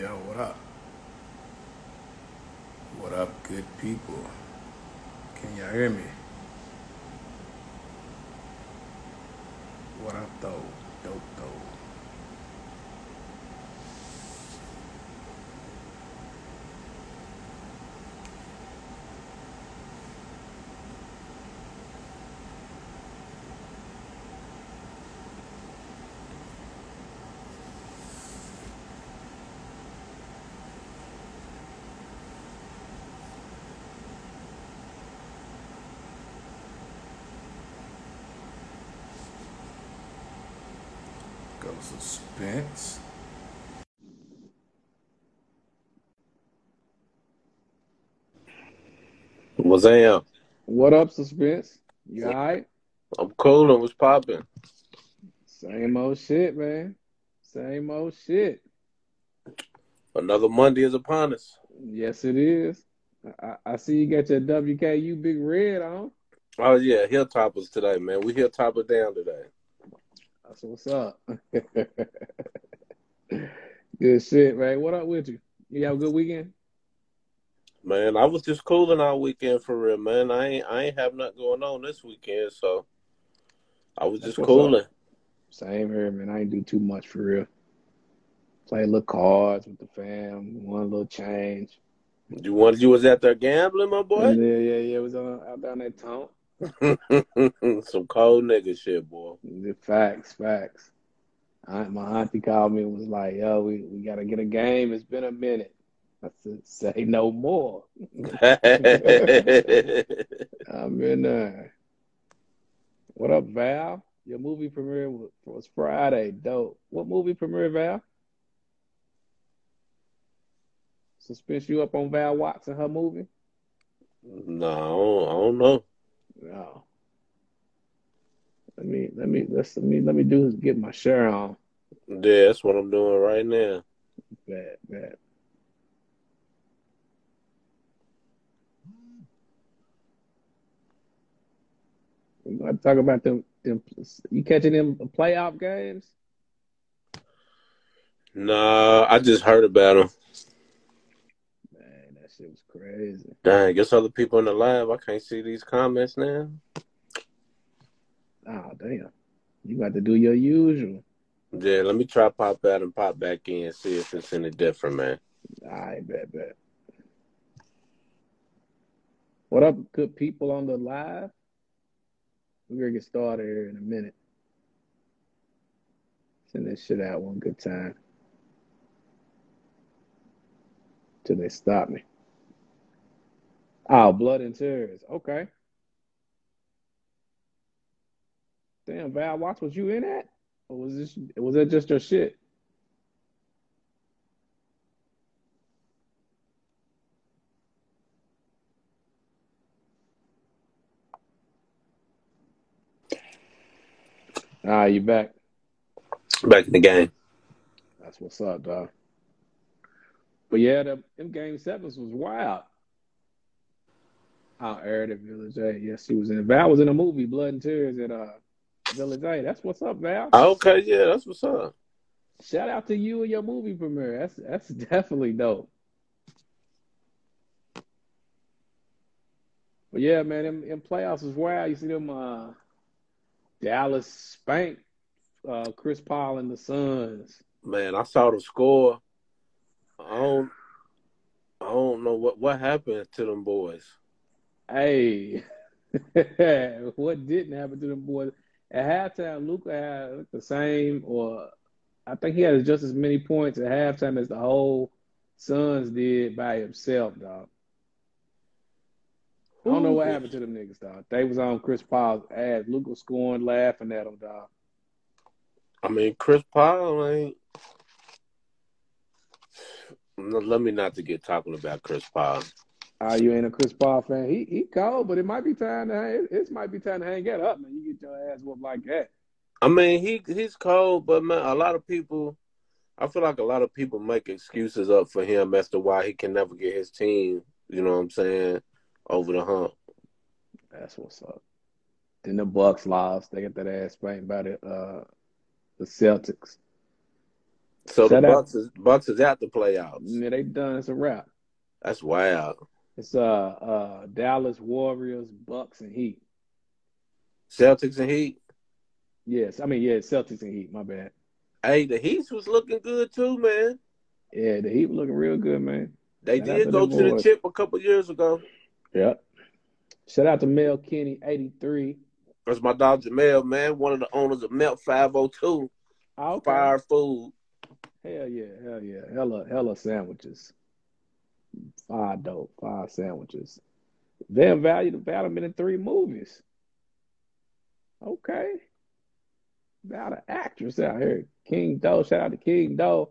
Yo, what up? What up, good people? Can y'all hear me? What up, though? Dope, though. Go suspense. What's up? What up, suspense? You alright? I'm cool and what's popping? Same old shit, man. Same old shit. Another Monday is upon us. Yes, it is. I, I I see you got your WKU big red on. Oh yeah, hilltoppers today, man. We hilltopper down today. That's what's up. good shit, man. What up with you? You have a good weekend? Man, I was just cooling all weekend for real, man. I ain't I ain't have nothing going on this weekend, so I was That's just cooling. up. Same here, man. I ain't do too much for real. Play a little cards with the fam, one little change. You wanted you was out there gambling, my boy? Yeah, yeah, yeah. It was on, out down that tongue. Some cold nigga shit, boy. The facts, facts. I, my auntie called me and was like, "Yo, we, we gotta get a game. It's been a minute." I said, "Say no more." I'm in there. What up, Val? Your movie premiere was, Friday. Dope. What movie premiere, Val? Suspense you up on Val Watson, her movie? no, I don't know. No. Let me let me let's let me let me do is get my share on. Yeah, that's what I'm doing right now. Bad, bad. We gonna talk about them. them you catching them playoff games? Nah, I just heard about him. Shit was crazy. Dang, guess other people in the live. I can't see these comments now. Oh damn. You got to do your usual. Yeah, let me try pop out and pop back in, see if it's any different, man. All right, bet, bet. What up, good people on the live? We're gonna get started here in a minute. Send this shit out one good time till they stop me. Oh, blood and tears. Okay. Damn, Val Watts, was you in that? Or was this was that just your shit? Ah, you back. Back in the game. That's what's up, dog. But yeah, the, them game sevens was wild. Out aired at Village A. Yes, she was in. Val was in a movie, Blood and Tears at uh Village A. That's what's up, Val. Okay, yeah, that's what's up. Shout out to you and your movie premiere. That's that's definitely dope. But yeah, man, in, them playoffs was wild. You see them uh Dallas spank uh Chris Paul and the Suns. Man, I saw the score. I don't I don't know what what happened to them boys. Hey, what didn't happen to them boys? At halftime, Luka had the same, or I think he had just as many points at halftime as the whole Suns did by himself, dog. I don't know what happened to them niggas, dog. They was on Chris Paul's ass. Luka was scoring, laughing at him, dog. I mean, Chris Paul ain't. Let me not to get talking about Chris Paul. Ah, you ain't a Chris Paul fan. He he cold, but it might be time to hang, it, might be time to hang it up, man. You get your ass whooped like that. I mean, he he's cold, but man, a lot of people. I feel like a lot of people make excuses up for him as to why he can never get his team. You know what I'm saying? Over the hump. That's what's up. Then the Bucks lost. They got that ass spanked by the uh, the Celtics. So Shout the out- Bucks is Bucks is out the playoffs. Yeah, they done. It's a wrap. That's wild. It's uh uh Dallas Warriors, Bucks, and Heat. Celtics and Heat. Yes, I mean yeah, Celtics and Heat. My bad. Hey, the Heat was looking good too, man. Yeah, the Heat was looking real good, man. They Shout did go to the chip a couple years ago. Yep. Shout out to Mel Kenny, eighty three. That's my dog Jamel, man, one of the owners of Melt 502 Okay. Fire Food. Hell yeah, hell yeah, hella hella sandwiches. Five dope, five sandwiches. Van Value development in three movies. Okay. About an actress out here. King Doe. Shout out to King Doe.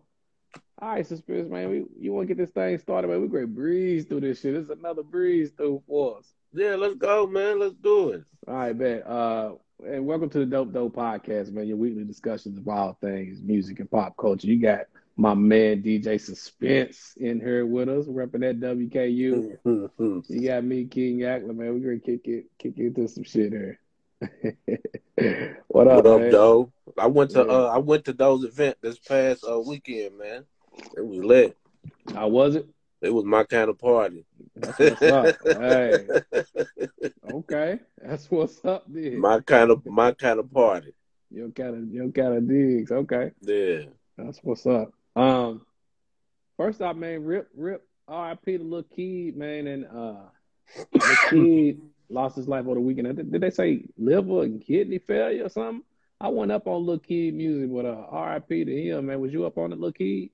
All right, Suspicious, man. We you want to get this thing started, man? We great breeze through this shit. Is another breeze through for us. Yeah, let's go, man. Let's do it. All right, man. Uh, and welcome to the Dope Tho Podcast, man. Your weekly discussions of all things music and pop culture. You got my man DJ Suspense in here with us, repping that WKU. Mhm. You got me, King Ackler, man. We're gonna kick it, kick it into some shit here. what up, What up? Doe? I went to Yeah. uh I went to those event this past uh weekend, man. It was lit. How was it? It was my kind of party. That's what's up. hey, okay, that's what's up, dude. my kind of my kind of party. Your kind of your kind of digs. Okay. Yeah. That's what's up. Um, first off, man, rip, rip, R.I.P. to Lil Keed, man, and uh, the kid lost his life over the weekend. Did, did they say liver and kidney failure or something? I went up on Lil Keed music, but uh, R.I.P. to him, man. Was you up on it, Lil Keed?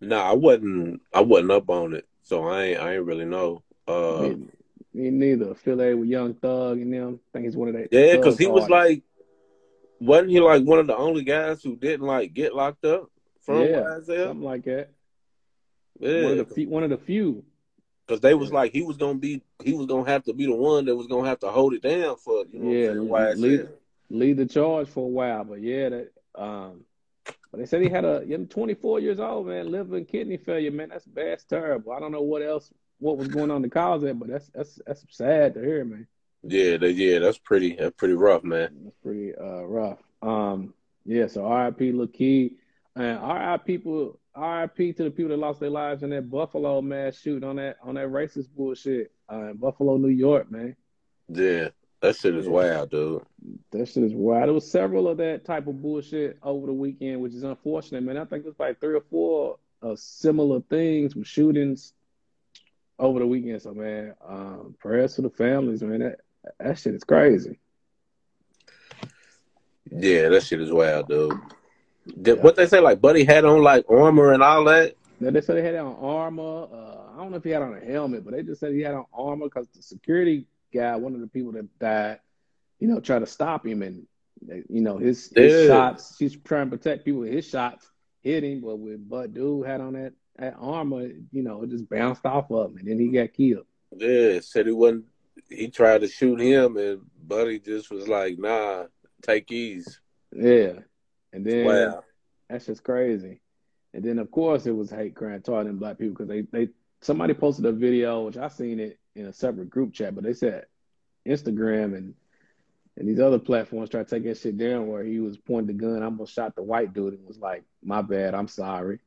Nah, I wasn't I wasn't up on it. So I ain't I ain't really know. Uh me, me neither. Affiliated with Young Thug and them. I think he's one of that. Yeah, because he was artists. like, wasn't he like one of the only guys who didn't like get locked up from Yeah, YSL? something like that. One Yeah, of the few. One of the few. because they was like he was gonna be he was gonna have to be the one that was gonna have to hold it down for you know Yeah, lead, lead the charge for a while, but yeah, that um, but they said he had a you know, 24 years old man, liver and kidney failure, man. That's bad, that's terrible. I don't know what else, what was going on to cause that, but that's that's that's sad to hear, man. Yeah, they, yeah, that's pretty that's pretty rough, man. That's pretty uh rough. Um, yeah, so R.I.P. Lil Keed, and R.I.P. people, R.I.P. to the people that lost their lives in that Buffalo mass shooting on that on that racist bullshit uh, in Buffalo, New York, man. Yeah, that shit is Yeah. wild, dude. That shit is wild. There was several of that type of bullshit over the weekend, which is unfortunate, man. I think there's like three or four uh, similar things with shootings over the weekend. So, man, um, prayers to the families, man. That that shit is crazy. Yeah, that shit is wild, dude. Did, Yeah. What they say, like Buddy had on like armor and all that. Now, they said he had on armor. Uh, I don't know if he had on a helmet, but they just said he had on armor because the security guy, one of the people that died, you know, tried to stop him, and you know his, his shots. He's trying to protect people. His shots hit him, but with Bud Dude had on that, that armor, you know, it just bounced off of him, and then he got killed. Yeah, said he wasn't. He tried to shoot him, and Buddy just was like, "Nah, take ease." Yeah, and then Wow. that's just crazy. And then of course it was hate crime targeting black people because they they somebody posted a video which I seen it in a separate group chat, but they said Instagram and and these other platforms tried take that shit down where he was pointing the gun, I almost shot the white dude and was like, "My bad, I'm sorry."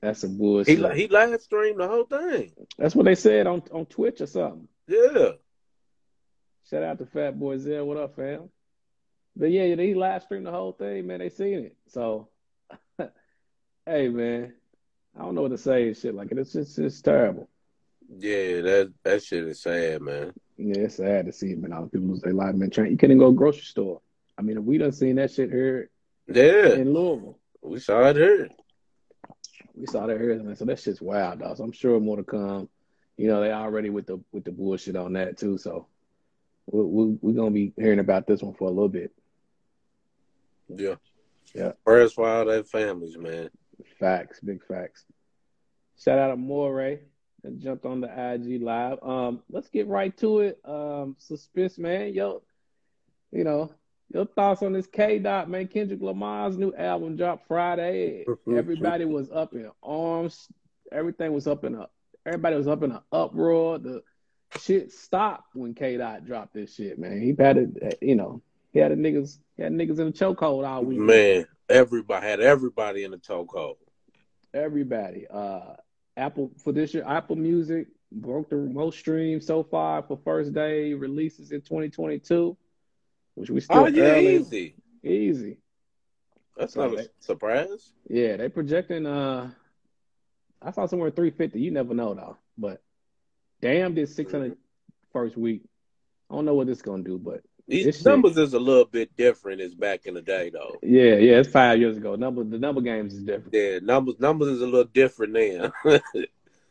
That's some He bullshit. li- he live streamed the whole thing. That's what they said on on Twitch or something. Yeah, Shout out to Fat Boy Zell. What up, fam? But yeah, they live streamed the whole thing, man. They seen it. So, hey, man, I don't know what to say and shit like it. It's just it's terrible. yeah, that that shit is sad, man. Yeah, it's sad to see, man. All the people lose their life, man. Train, you couldn't go grocery store. I mean, if we done seen that shit here Yeah, in Louisville. we saw it here. We saw that here, man. So that shit's wild, dog. So I'm sure more to come. You know, they already with the with the bullshit on that too. So we we we're gonna be hearing about this one for a little bit. Yeah, Yeah. Prayers for all their families, man. Facts, big facts. Shout out to Moray that jumped on the IG live. Um, let's get right to it. Um, suspense, man. Yo, you know, your thoughts on this K dot, man. Kendrick Lamar's new album dropped Friday. Everybody was up in arms. Everything was up in a everybody was up in an uproar. The shit stopped when K dot dropped this shit, man. He had it, you know, he had the niggas, he had niggas in a chokehold all week. Man, Everybody had everybody in the chokehold. Everybody. Uh, Apple for this year, Apple Music broke the most streams so far for first day releases in 2022, which we still Oh yeah, early. easy. Easy. That's So not a surprise. Yeah, they projecting. Uh, I saw somewhere 350. You never know though. But damn, did 600 first week. I don't know what this gonna do, but These numbers is a little bit different as back in the day though. yeah, yeah, it's five years ago. Number the number games is different, Yeah, numbers numbers is a little different now.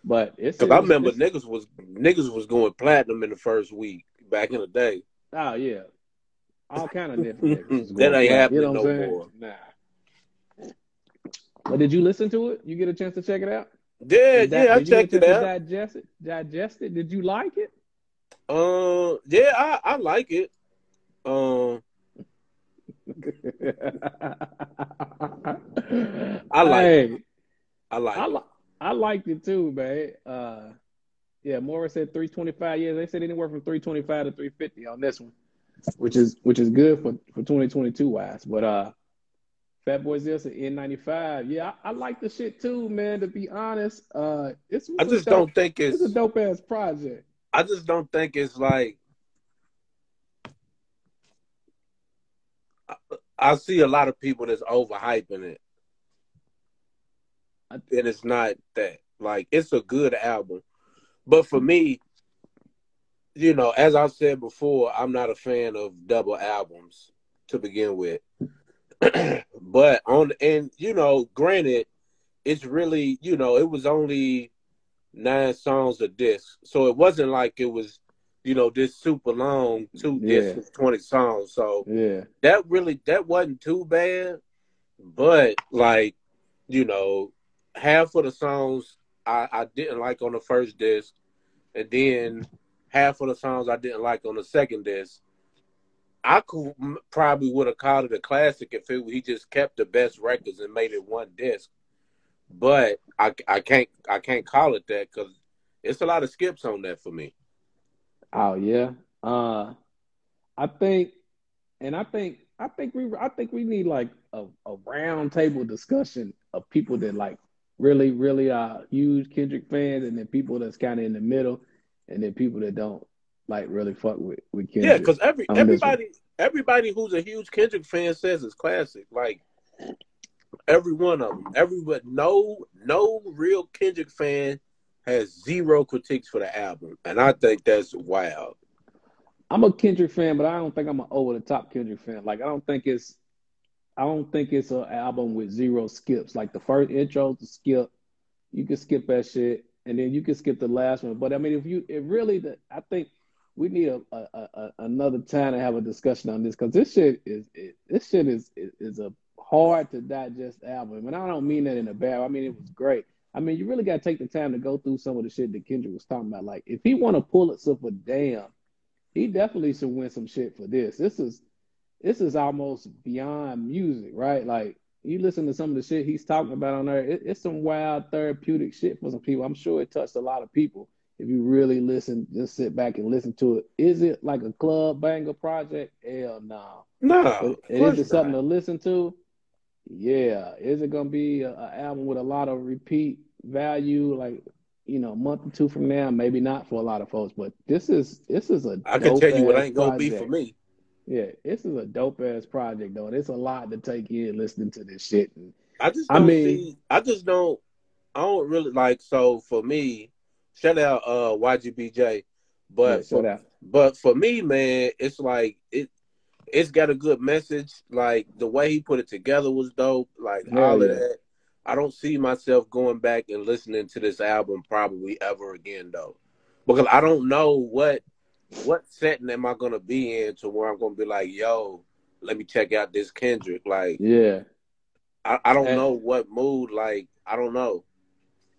but it's. Because I remember it's- niggas was niggas was going platinum in the first week back in the day. Oh yeah, all kind of different. niggas was That ain't happening you know no more. Nah. But did you listen to it? You get a chance to check it out? Yeah, Did that- yeah, I checked it out. Digest it. Digest it. Did you like it? Uh, yeah, I, I like it. Um, I like Hey, I like I it. li- I liked it too, man. Uh, yeah, Morris said 325 years. They said anywhere from 325 to 350 on this one, which is which is good for for 2022 wise. But uh, Fat Boy Zill said N95. Yeah, I, I like the shit too, man. To be honest, uh, it's I just don't think It's it's a dope ass project. I just don't think it's like I, see a lot of people that's overhyping it. And it's not that. Like it's a good album. But for me, you know, as I've said before, I'm not a fan of double albums to begin with. but on and you know, granted, it's really, you know, it was only nine songs a disc. So it wasn't like it was, you know, this super long two Yeah. discs twenty songs. So Yeah, that really that wasn't too bad. But like, you know, half of the songs I, I didn't like on the first disc, and then half of the songs I didn't like on the second disc. I could probably would have called it a classic if it, he just kept the best records and made it one disc. But I, I can't I can't call it that because it's a lot of skips on that for me. Oh yeah. Uh I think and I think I think we I think we need like a, a round table discussion of people that like really, really are huge Kendrick fans and then people that's kinda in the middle and then people that don't like really fuck with, with Yeah, because every everybody everybody who's a huge Kendrick fan says it's classic. Like every one of them. Everybody, no no real Kendrick fan has zero critiques for the album, and I think that's wild. I'm a Kendrick fan, but I don't think I'm an over oh, the top Kendrick fan. Like I don't think it's I don't think it's an album with zero skips. Like the first intro to skip, you can skip that shit, and then you can skip the last one. But I mean, if you it really, the, I think we need a, a, a another time to have a discussion on this because this shit is it, this shit is, is is a hard to digest album, and I don't mean that in a bad. I mean it was great. I mean you really got to take the time to go through some of the shit that Kendrick was talking about. Like if he won a Pulitzer for Damn, he definitely should win some shit for this. This is this is almost beyond music, right? Like you listen to some of the shit he's talking about on there, it, it's some wild therapeutic shit for some people. I'm sure it touched a lot of people. If you really listen, just sit back and listen to it. Is it like a club banger project? Hell no. No, But of is it something to listen to? Yeah. Is it gonna be an album with a lot of repeat value, like you know, a month or two from now? Maybe not for a lot of folks, but this is this is a I can tell you what ain't gonna be for me. Yeah, this is a dope ass project though. It's a lot to take in listening to this shit. And I just I mean- see. I just don't. I don't really like. So for me, shout out uh YGBJ, but yeah, for out. But for me, man, it's like it. It's got a good message. Like the way he put it together was dope. Like Hell all of yeah. that. I don't see myself going back and listening to this album probably ever again though, because I don't know what what setting am I gonna be in to where I'm gonna be like, yo, let me check out this Kendrick. Like Yeah, I, I don't And- know what mood. Like I don't know.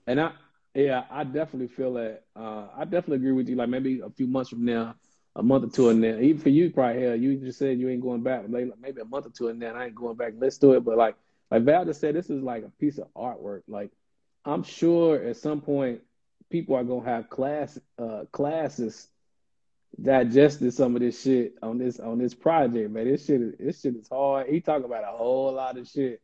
and I yeah, I definitely feel that. Uh, I definitely agree with you. Like maybe a few months from now, a month or two and then Even for you, probably hell, you just said you ain't going back. Maybe maybe a month or two and then I ain't going back. Let's do it. But like like Val just said, this is like a piece of artwork. Like I'm sure at some point people are gonna have class uh, classes digested some of this shit on this on this project, man. This shit is this shit is hard. He talking about a whole lot of shit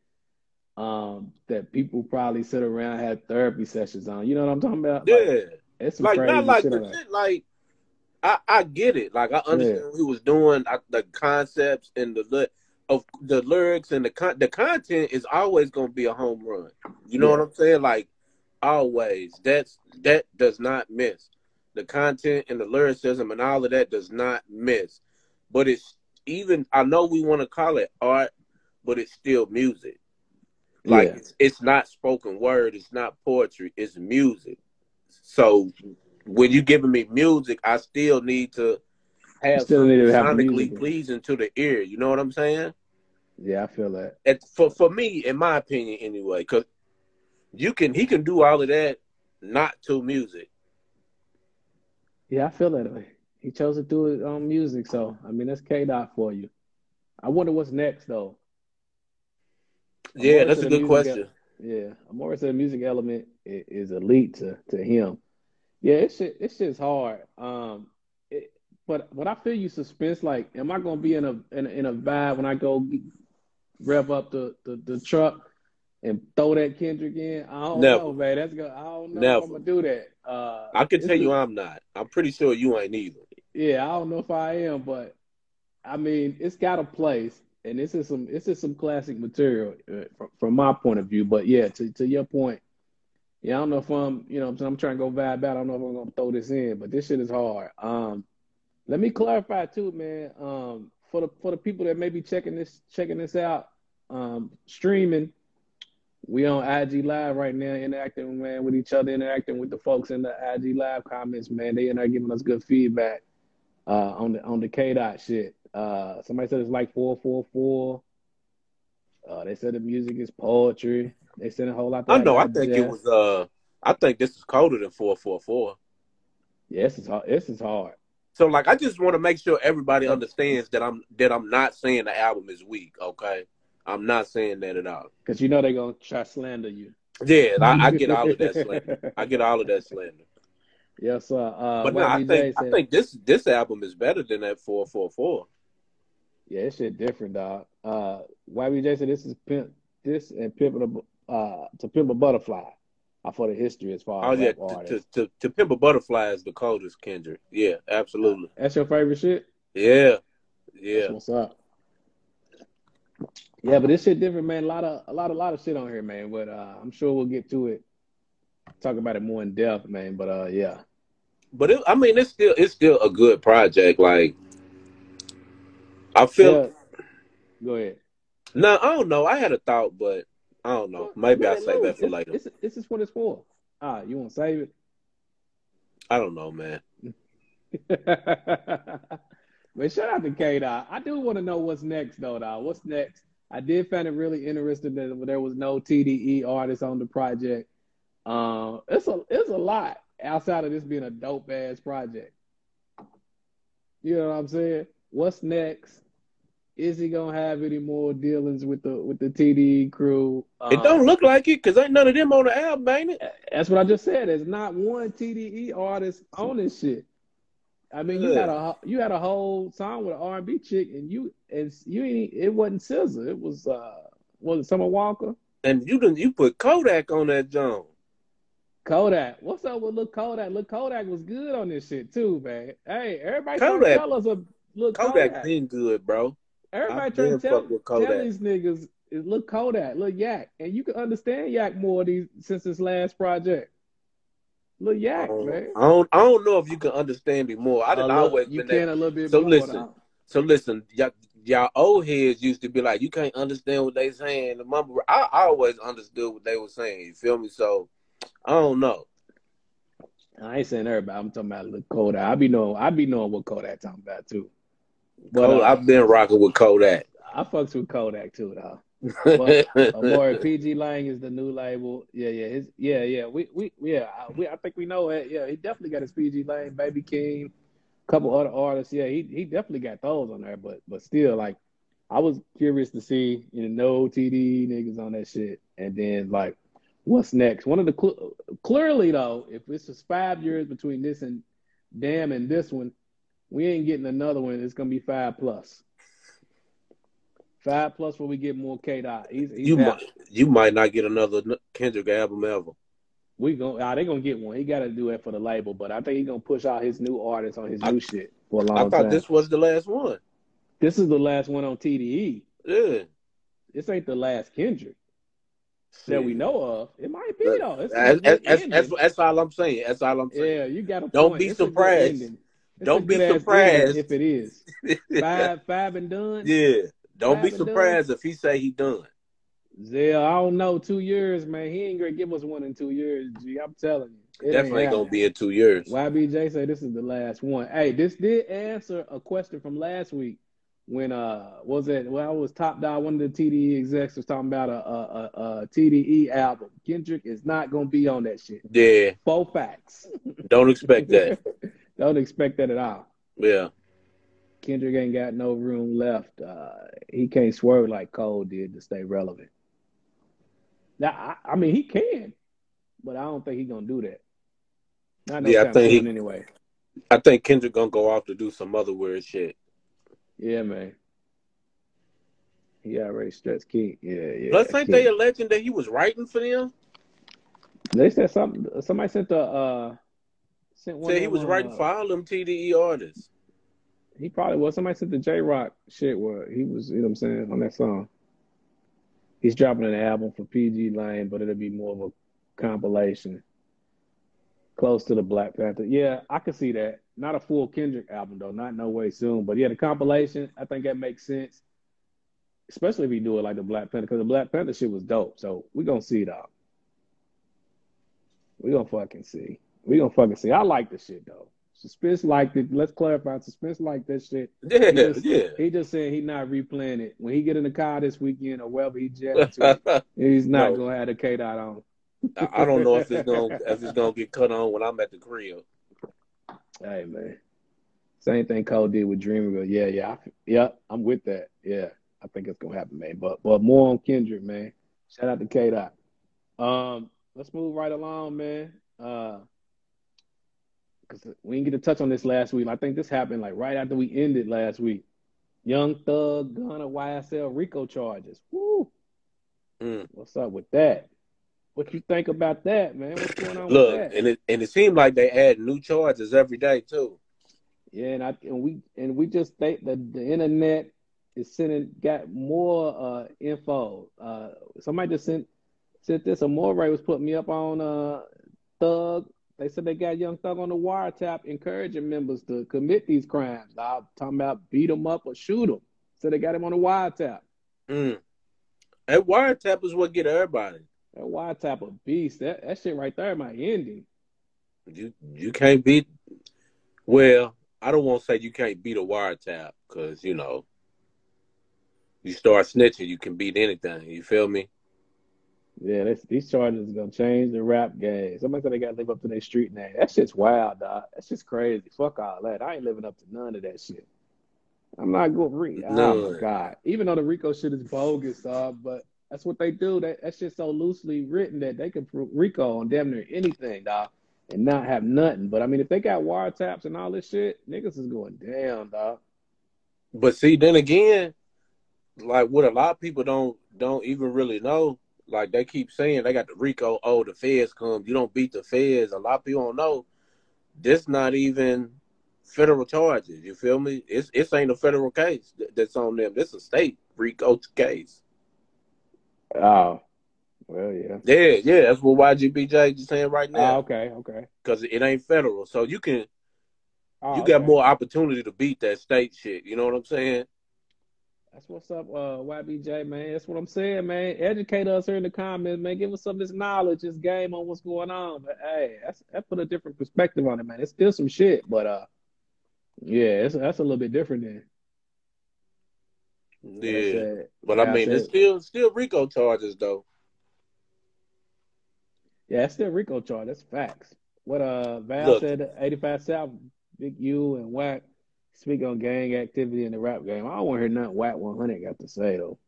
um, that people probably sit around had therapy sessions on. You know what I'm talking about? Yeah, Like, it's like not like shit. Like I, I get it. Like I understand Yeah. what he was doing. I, the concepts and the of the lyrics and the con- the content is always going to be a home run. You know Yeah. what I'm saying? Like always. That's that does not miss. The content and the lyricism and all of that does not miss. But it's even. I know we want to call it art, but it's still music. Like Yeah. it's, it's not spoken word. It's not poetry. It's music. So when you giving me music, I still need to have Still need to have sonically music. pleasing to the ear. You know what I'm saying? Yeah, I feel that. And for for me, in my opinion, anyway, because you can he can do all of that not to music. Yeah, I feel that way. He chose to do it on music, so I mean that's K dot for you. I wonder what's next though. I'm Yeah, that's a good question. Yeah, I'm more into the music element is elite to, to him. Yeah, it's shit, it's just hard. Um, it, but but I feel you suspense. Like, am I gonna be in a in a, in a vibe when I go rev up the, the, the truck and throw that Kendrick in? I don't Never. know, man. That's go. I don't know Never. if I'm gonna do that. Uh, I can tell you I'm not. I'm pretty sure you ain't either. yeah, I don't know if I am, but I mean, it's got a place, and this is some this is some classic material uh, from, from my point of view. But yeah, to to your point, yeah, I don't know if I'm, you know, I'm trying to go vibe out. I don't know if I'm gonna throw this in, but this shit is hard. Um, let me clarify too, man. Um, for the for the people that may be checking this checking this out, um, streaming. We on IG Live right now, interacting, man, with each other, interacting with the folks in the IG Live comments, man. They in there giving us good feedback uh, on the on the K dot shit. Uh, somebody said it's like four four four. Uh, they said the music is poetry. They said a whole lot. I that know. I think it was. Uh, I think this is colder than four four four. Yes, it's hard. This is hard. So like, I just want to make sure everybody understands that I'm that I'm not saying the album is weak. Okay, I'm not saying that at all. Cause you know they're gonna try slander you. Yeah, I, I get all of that slander. I get all of that slander. yes, sir. Uh, But no, I think I think this this album is better than that four four four. Yeah, it's shit different, dog. Uh, YBJ said this is pimp, this and pimp a, uh to pimp a butterfly. I for the history as far Oh as yeah, to, to to pimp a butterfly is the coldest Kendrick. Yeah, absolutely. That's your favorite shit. Yeah, yeah. That's what's up. Yeah, but this shit different, man. A lot of a lot a lot of shit on here, man. But uh, I'm sure we'll get to it. Talk about it more in depth, man. But uh, yeah, But it, I mean, it's still it's still a good project. Like I feel Yeah. Go ahead. no, I don't know. I had a thought, but I don't know. Maybe I'll save that for later. This, this is what it's for. Ah, you want to save it? I don't know, man. but shout out to K Dot. I do want to know what's next though, dog. What's next? I did find it really interesting that there was no TDE artist on the project. Um, it's a it's a lot outside of this being a dope ass project. You know what I'm saying? What's next? Is he gonna have any more dealings with the with the TDE crew? It Um, don't look like it because ain't none of them on the album, ain't it? that's what I just said. There's not one TDE artist on this shit. I mean, you had a you had a whole song with an R&B chick, and you and you ain't it wasn't SZA. It was uh was it Summer Walker? And you didn't you put Kodak on that John. Kodak. What's up with Lil Kodak? Lil Kodak was good on this shit too, man. Hey, everybody Kodak- tell us a Lil Kodak Kodak. been good, bro. Everybody I've trying to tell, tell these niggas is Lil Kodak, Lil Yak, and you can understand Yak more these since his last project. Look I Yak, man. I don't I don't know if you can understand him more. I done little- always you been can that. a little bit So listen. So listen, y'all, y'all old heads used to be like, you can't understand what they saying. The mumble, I, I always understood what they were saying. You feel me? So I don't know. I ain't saying everybody. I'm talking about Lil Kodak. I be knowing. I be knowing what Kodak talking about too. Kodak- uh, I've been rocking with Kodak. I fucks with Kodak too, though. But Amore PG Lang is the new label. Yeah, yeah, his, yeah, yeah. We, we, yeah. I- We, I think we know it. Yeah, he definitely got his PG Lang, Baby Keem, a couple other artists. Yeah, he, he definitely got those on there. But, but still, like, I was curious to see you know no TD niggas on that shit, and then like, what's next? One of the cl- clearly though, if this is five years between this and Damn and this one, we ain't getting another one. It's gonna be five plus. Five plus where we get more K Dot. You out. might you might not get another Kendrick album ever. We going ah, they gonna get one. He got to do it for the label, but I think he gonna push out his new artists on his I- new shit for a long I thought time. this was the last one. This is the last one on TDE. Yeah. This ain't the last Kendrick that we know of. It might be though. That's, that's, that's, that's, that's all I'm saying. That's all I'm saying. yeah, you got Don't point. be It's surprised. It's Don't be surprised. if it is five, five and done. yeah. Don't be Five and surprised if he say he done. Zell, I don't know. Two years, man. He ain't gonna give us one in two years. G, I'm telling you. It ain't Definitely gonna be in two years. YBJ say this is the last one. Hey, this did answer a question from last week when uh was it? Well, I was Top Dawg. One of the TDE execs was talking about a, a, a, a TDE album. Kendrick is not gonna be on that shit. Yeah. Four facts. Don't expect that. Don't expect that at all. Yeah. Kendrick ain't got no room left. Uh, he can't swerve like Cole did to stay relevant. Now, I, I mean, he can, but I don't think he's gonna do that. No Yeah, I think he- anyway. I think Kendrick gonna go off to do some other weird shit. Yeah, man. He already stretched Keem. Yeah, yeah. Plus, ain't Keem. they alleging that he was writing for them? They said something. Somebody sent the uh sent one. Said he was them, writing uh, for all them TDE artists. He probably was. Somebody said the Jay Rock shit was. he was. You know what I'm saying on that song. He's dropping an album for PG Lang, but it'll be more of a compilation, close to the Black Panther. Yeah, I could see that. Not a full Kendrick album though. Not no way soon. But yeah, the compilation. I think that makes sense. Especially if you do it like the Black Panther, because the Black Panther shit was dope. So we gonna see it out. We gonna fucking see. We gonna fucking see. I like the shit though. Suspense liked it. Let's clarify. Suspense liked that shit. Yeah, He just, yeah. he just said he not replaying it. When he get in the car this weekend or wherever he jet to, he's not No. gonna have the K dot on. I don't know if it's gonna if it's gonna get cut on when I'm at the crib. Hey man, same thing Cole did with Dreamville. Yeah, yeah, I, yeah. I'm with that. Yeah, I think it's gonna happen, man. But but more on Kendrick, man. Shout out to K dot. Um, let's move right along, man. Uh, because we didn't get to touch on this last week. I think this happened like right after we ended last week. Young Thug, Gunna, YSL, Rico charges. Woo! Mm. What's up with that? What you think about that, man? What's going on Look, with that? and it and it seemed like they add new charges every day too. Yeah, and I and we and we just think that the internet is sending got more uh info. Uh somebody just sent sent this. A Amore was putting me up on uh Thug. They said they got young Thug on the wiretap encouraging members to commit these crimes. I'm talking about beat them up or shoot them. So they got him on the wiretap. Mm. That wiretap is what get everybody. That wiretap a beast. That that shit right there my ending. You you can't beat. Well, I don't want to say you can't beat a wiretap because you know you start snitching, you can beat anything. You feel me? Yeah, this, these charges is gonna change the rap game. Somebody said they gotta live up to their street name. That shit's wild, dog. That's just crazy. Fuck all that. I ain't living up to none of that shit. I'm not going to read. Oh my god. Even though the Rico shit is bogus, dog, but that's what they do. That that shit's so loosely written that they can Rico on damn near anything, dog, and not have nothing. But I mean, if they got wiretaps and all this shit, niggas is going down, dog. But see, then again, like what a lot of people don't don't even really know. Like they keep saying they got the Rico. Oh, the feds come. You don't beat the feds. A lot of people don't know. This not even federal charges. You feel me? It's it's ain't a federal case that's on them. This a state Rico case. Oh, well, yeah. Yeah, yeah. That's what YGBJ is saying right Oh, now okay, okay. because it ain't federal. So you can Oh, you got okay. more opportunity to beat that state shit. You know what I'm saying? That's what's up, uh, YBJ, man. That's what I'm saying, man. Educate us here in the comments, man. Give us some of this knowledge, this game on what's going on. But hey, that's that put a different perspective on it, man. It's still some shit, but uh, yeah, it's, that's a little bit different than. I Yeah. But I Yeah, I mean, it's still still Rico charges though. Yeah, it's still Rico charge. That's facts. What uh Val Look. said, 85 South, Big U and Wack speak on gang activity in the rap game. I don't want to hear nothing Wack 100 got to say though.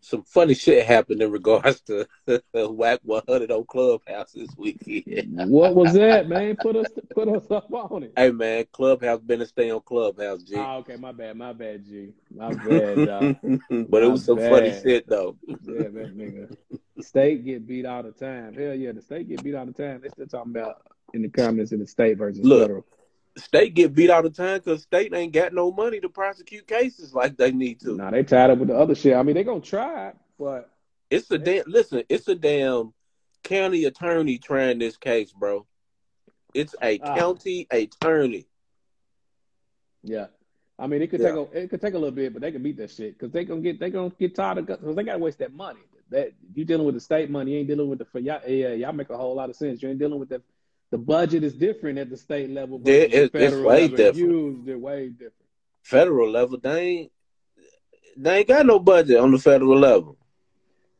some funny shit happened in regards to Wack 100 on Clubhouse this weekend. what was that, man? Put us put us up on it. Hey man, Clubhouse been to stay on Clubhouse, G. Oh, okay, my bad, my bad, G. My bad, dog. but it was some My funny shit though. Yeah, man, nigga. State get beat all the time. Hell yeah, the state get beat all the time. They still talking about in the comments in the state versus Look. federal. State get beat all the time because state ain't got no money to prosecute cases like they need to. Nah, they tied up with the other shit. I mean, they gonna try, but It's a damn listen. It's a damn county attorney trying this case, bro. It's a Ah. county attorney. yeah. I mean, it could Yeah. take a it could take a little bit, but they can beat that shit because they gonna get they gonna get tired of because they gotta waste that money. That you dealing with the state money, you ain't dealing with the for y'all. Yeah, y'all make a whole lot of sense. You ain't dealing with the the budget is different at the state level. Yeah, versus the it's federal way level. different. Used it way different. Federal level, they ain't they ain't got no budget on the federal level.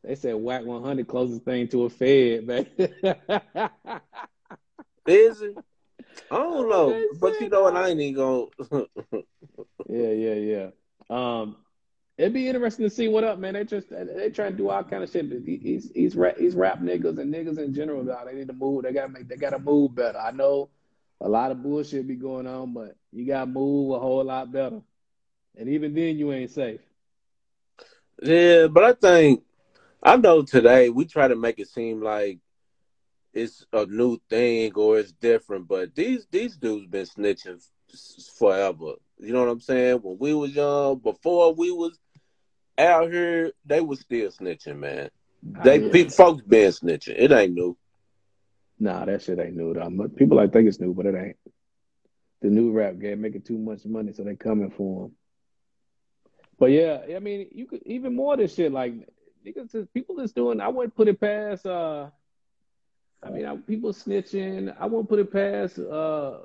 They said Wack 100 closest thing to a Fed, man. Is it? I don't know, but you know what? I ain't even gonna. yeah, yeah, yeah. Um, it'd be interesting to see what up, man. They just they trying to do all kind of shit. These these rap these rap niggas and niggas in general, dog, they need to move. They gotta make they gotta move better. I know a lot of bullshit be going on, but you gotta move a whole lot better. And even then, you ain't safe. Yeah, but I think I know today we try to make it seem like it's a new thing or it's different, but these these dudes been snitching forever. You know what I'm saying? When we was young, before we was out here, they was still snitching, man. They yeah. pe- folks been snitching. It ain't new. Nah, that shit ain't new though. People like think it's new, but it ain't. The new rap game making too much money, so they coming for them. But yeah, I mean, you could even more of this shit. Like niggas, people is doing. I wouldn't put it past. uh I mean, I, people snitching. I wouldn't put it past uh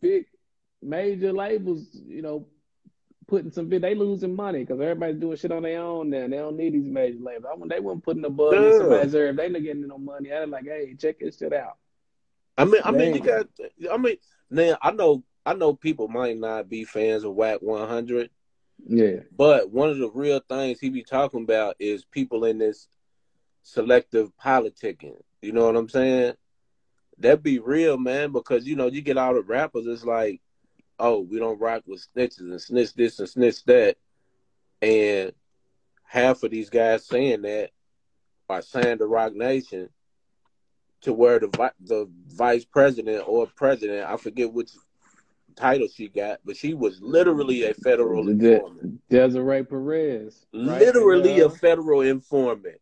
big major labels. You know, putting some. They losing money because everybody's doing shit on their own. Now they don't need these major labels. I, they weren't putting the bug in Yeah. somebody's ear if they not getting no money. They're like, hey, check this shit out. I mean, I mean, you got. I mean, now I know, I know people might not be fans of Wack 100, Yeah. but one of the real things he be talking about is people in this selective politicking. You know what I'm saying? That be real, man, because you know you get all the rappers. It's like, oh, we don't rock with snitches and snitch this and snitch that, and half of these guys saying that are saying the Roc Nation to where the vi- the vice president or president, I forget which title she got, but she was literally a federal informant, Desiree Perez. right? literally a federal informant.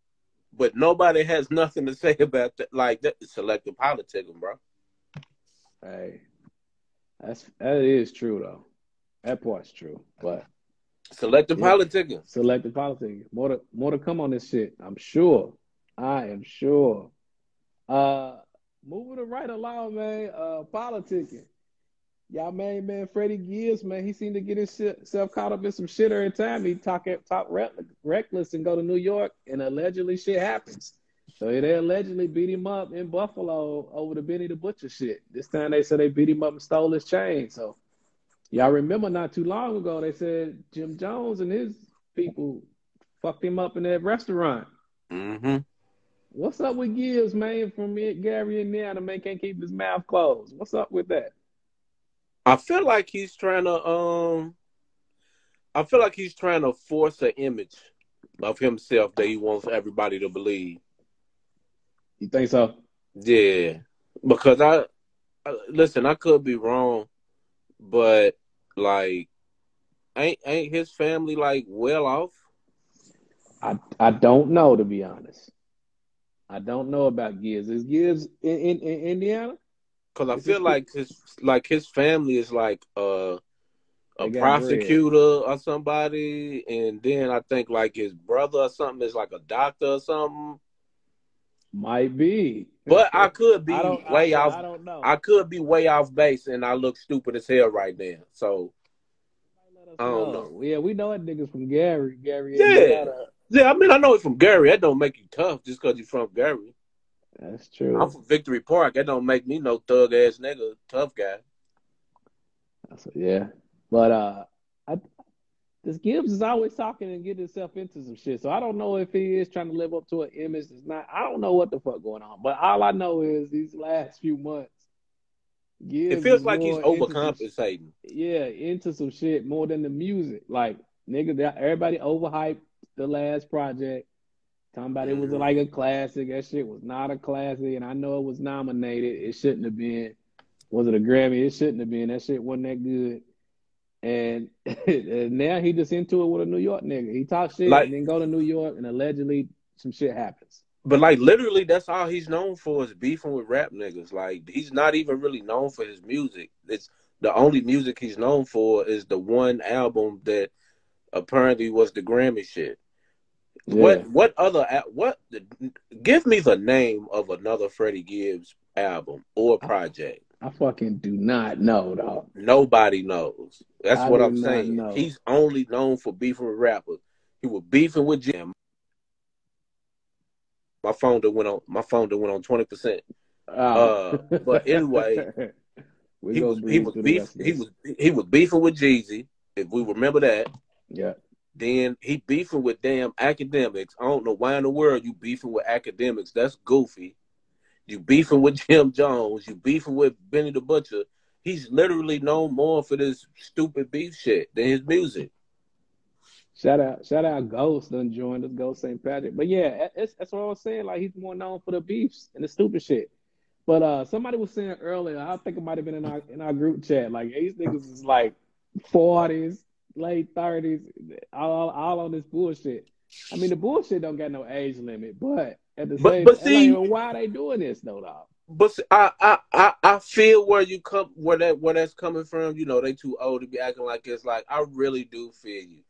But nobody has nothing to say about that. Like that, selective politicking, bro. Hey, that's that is true though. That part's true. But Selective Yeah. politicking. selective politics. More to more to come on this shit. I'm sure. I am sure. Uh moving to right along, man. Uh politicking. Y'all main man Freddie Gibbs, man, he seemed to get himself caught up in some shit every time he talk talk reck- reckless and go to New York and allegedly shit happens. So they allegedly beat him up in Buffalo over the Benny the Butcher shit. This time they said they beat him up and stole his chain. So y'all remember not too long ago they said Jim Jones and his people fucked him up in that restaurant. Mm-hmm. What's up with Gibbs, man, from Gary, Indiana, man can't keep his mouth closed. What's up with that? I feel like he's trying to um I feel like he's trying to force an image of himself that he wants everybody to believe. You think so? Yeah. Because I, I listen, I could be wrong, but like ain't ain't his family like well off? I I don't know to be honest. I don't know about Gibbs. Is Gibbs in, in, in Indiana? Cuz I Is feel like his like his family is like uh a got prosecutor or somebody and then I think like his brother or something is like a doctor or something. Might be. But I could be I way I, off. I don't know. I could be way off base, and I look stupid as hell right now. So I don't know. Yeah, we know that niggas from Gary. Gary, Yeah. Yeah, I mean, I know he's from Gary. That don't make you tough just because you're from Gary. That's true. I'm from Victory Park. That don't make me no thug ass nigga, tough guy. That's- yeah, but uh, I this Gibbs is always talking and getting himself into some shit. So I don't know if he is trying to live up to an image that's not. I don't know what the fuck going on. But all I know is these last few months, Gibbs It feels like he's into some- overcompensating. yeah, into some shit more than the music. Like nigga, everybody overhyped the last project. Talking about it was Mhm. like a classic. That shit was not a classic, and I know it was nominated. It shouldn't have been. Was it a Grammy? It shouldn't have been. That shit wasn't that good. And, and now he just into it with a New York nigga. He talks shit Like- and then go to New York, and allegedly some shit happens. But like literally, that's all he's known for is beefing with rap niggas. Like he's not even really known for his music. It's the only music he's known for is the one album that apparently was the Grammy shit. What what other what? Give me the name of another Freddie Gibbs album or project. I fucking do not know, dog. Nobody knows. That's I what I'm saying. know. He's only known for beefing with rappers. He was beefing with Jim. My phone that went on. My phone that went on twenty percent. Uh, but anyway, he was he was beef he was he was beefing with Jeezy. If we remember that, yeah. then he beefing with damn Akademiks. I don't know why in the world you beefing with Akademiks. That's goofy. You beefing with Jim Jones. You beefing with Benny the Butcher. He's literally known more for this stupid beef shit than his music. Shout out, shout out, Ghost done joined us, Ghost St. Patrick. But yeah, that's, that's what I was saying. Like he's more known for the beefs and the stupid shit. But uh, somebody was saying earlier, I think it might have been in our in our group chat. Like these niggas is like forties, late thirties, all all on this bullshit. I mean, the bullshit don't got no age limit, but at the But- same, but like, see- why are they doing this though, dog? But I, I, I, I feel where you come, where that, where that's coming from. You know, they too old to be acting like it's like. I really do feel you,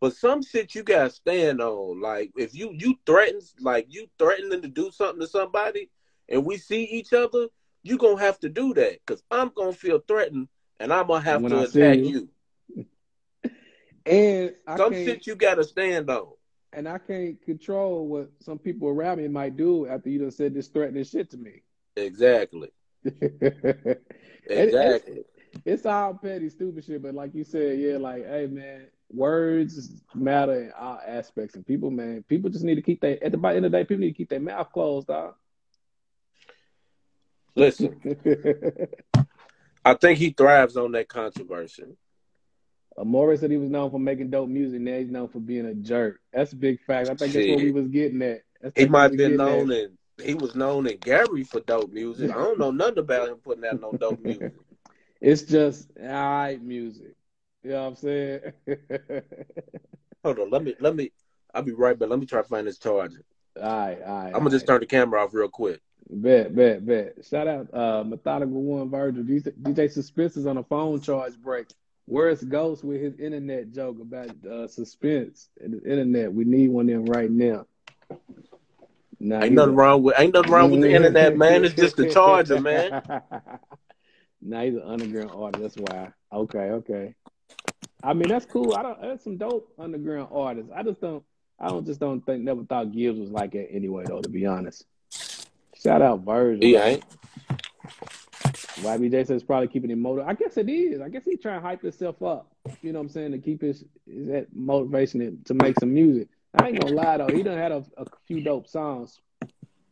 but some shit you gotta stand on. Like if you you threaten, like you threatening to do something to somebody, and we see each other, you gonna have to do that because I'm gonna feel threatened, and I'm gonna have When to I attack you. you. And I Some shit you gotta stand on. and I can't control what some people around me might do after you done said this threatening shit to me. Exactly. Exactly. it's all petty, stupid shit. But like you said, yeah, like, hey, man, words matter in all aspects. And people, man, people just need to keep their, at the by end of the day, people need to keep their mouth closed, dog. Listen, I think he thrives on that controversy. Amore said he was known for making dope music. Now he's known for being a jerk. That's a big fact. I think that's what we was getting at. That's He might have been known at. in he was known in Gary for dope music. I don't know nothing about him putting out no dope music. It's just all right music. You know what I'm saying? Hold on, let me let me I'll be right back. Let me try to find this charger. all right, all right. I'm gonna just turn the camera off real quick. Bet, bet, bet. Shout out uh Methodical One Virgil. DJ, DJ Suspense is on a phone charge break. Where's Ghost with his internet joke about uh suspense and the internet? We need one of them right now. Nah, Ain't nothing a- wrong with ain't nothing wrong with the internet, man. It's just the charger, man. now he's an underground artist. That's why. Okay, okay. I mean, that's cool. I don't. That's some dope underground artists. I just don't. I don't just don't think. Never thought Gibbs was like that anyway, though. To be honest. Shout out Virgil. He ain't. YBJ says probably keeping him motivated. I guess it is. I guess he's trying to hype himself up. You know what I'm saying? To keep his, his that motivation to, to make some music. I ain't gonna lie though, he done had a, a few dope songs,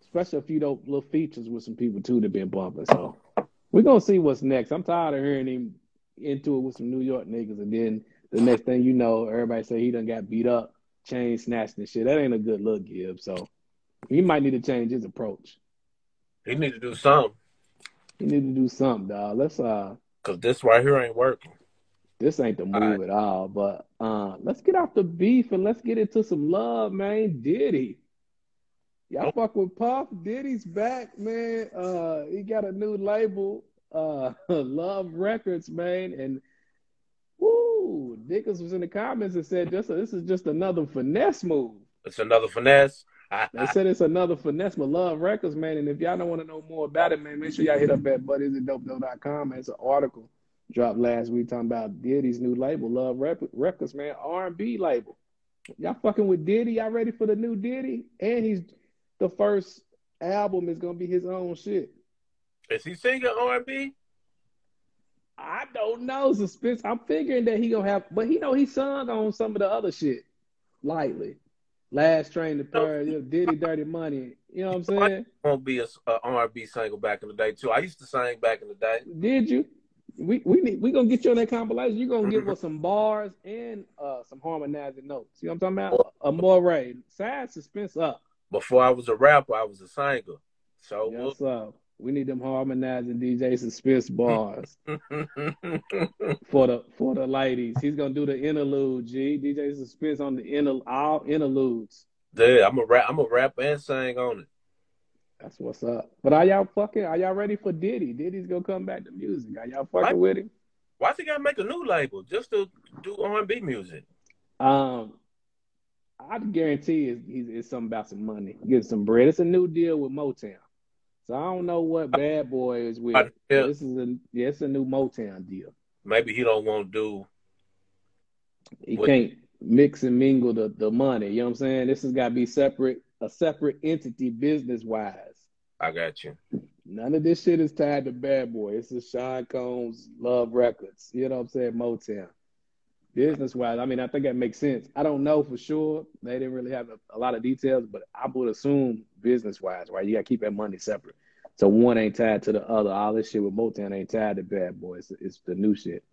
especially a few dope little features with some people too that been bumping. So we're gonna see what's next. I'm tired of hearing him into it with some New York niggas, and then the next thing you know, everybody say he done got beat up, chain snatched and shit. That ain't a good look, Gibb. So he might need to change his approach. He need to do something. He need to do something, dog. Let's uh Cause this right here ain't working. This ain't the move right. at all. But uh, let's get off the beef and let's get into some love, man. Diddy. Y'all fuck with Puff. Diddy's back, man. Uh, he got a new label, uh, Love Records, man. And woo, niggas was in the comments and said this, this is just another finesse move. It's another finesse. I, They said it's another finesse, but Love Records, man. And if y'all don't want to know more about it, man, make sure y'all hit up at buddiesanddope.com. It's an article dropped last week talking about Diddy's new label, Love Rep- Records, man, R&B label. Y'all fucking with Diddy? Y'all ready for the new Diddy? And he's the first album is gonna be his own shit. is he singing R and B? I don't know. Suspense. I'm figuring that he gonna have, but he know he sung on some of the other shit lightly. Last train to oh. Paris, you know, Diddy, Dirty Money. You know what I'm saying? I Won't be a, a R&B single back in the day too. I used to sing back in the day. Did you? We we need we gonna get you on that compilation. You are gonna give Mhm. us some bars and uh some harmonizing notes. You know what I'm talking about? A more Side suspense up. Before I was a rapper, I was a singer. So Yes, sir. We need them harmonizing DJ suspense bars for the for the ladies. He's gonna do the interlude. G DJ suspense on the inter all interludes. yeah, I'm a rap. I'm a rap and sing on it. That's what's up. But are y'all fucking? Are y'all ready for Diddy? Diddy's gonna come back to music. Are y'all fucking with him? Why they gotta make a new label just to do R&B music? Um, I guarantee it's, he's it's something about some money, getting some bread. It's a new deal with Motown, so I don't know what Bad Boy is with. Yeah. This is a yeah, it's a new Motown deal. Maybe he don't want to do. He What- can't mix and mingle the, the money. You know what I'm saying? This has got to be separate, a separate entity business wise. I got you. None of this shit is tied to Bad Boy. It's is Sean Combs Love Records. You know what I'm saying? Motown. Business wise, I mean, I think that makes sense. I don't know for sure. They didn't really have a, a lot of details, but I would assume business wise, right? You got to keep that money separate. So one ain't tied to the other. All this shit with Motown ain't tied to Bad Boy. It's, it's the new shit.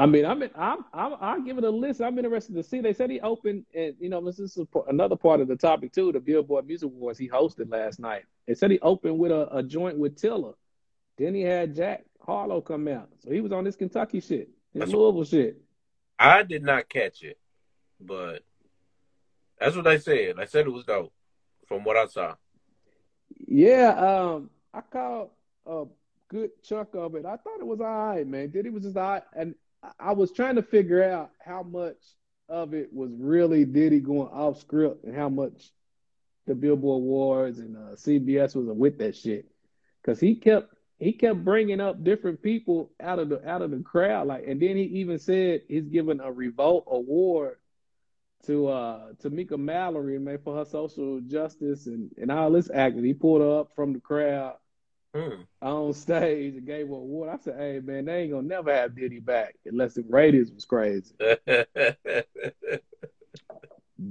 I mean, I'm, in, I'm, I'm, I'll give it a list. I'm interested to see. They said he opened, and you know, this is a, another part of the topic too. The Billboard Music Awards he hosted last night. They said he opened with a, a joint with Tiller. Then he had Jack Harlow come out, so he was on this Kentucky shit, this That's- Louisville shit. I did not catch it, but that's what they said. They said it was dope, from what I saw. Yeah, um, I caught a good chunk of it. I thought it was all right, man. Did Diddy was just all right, and I- was trying to figure out how much of it was really Diddy going off script and how much the Billboard Awards and uh, CBS was with that shit. Because he kept he kept bringing up different people out of the out of the crowd, like, and then he even said he's giving a Revolt Award to uh Tamika Mallory, man, for her social justice and, and all this acting. He pulled her up from the crowd Hmm. on stage and gave an award. I said, hey man, they ain't gonna never have Diddy back unless the ratings was crazy.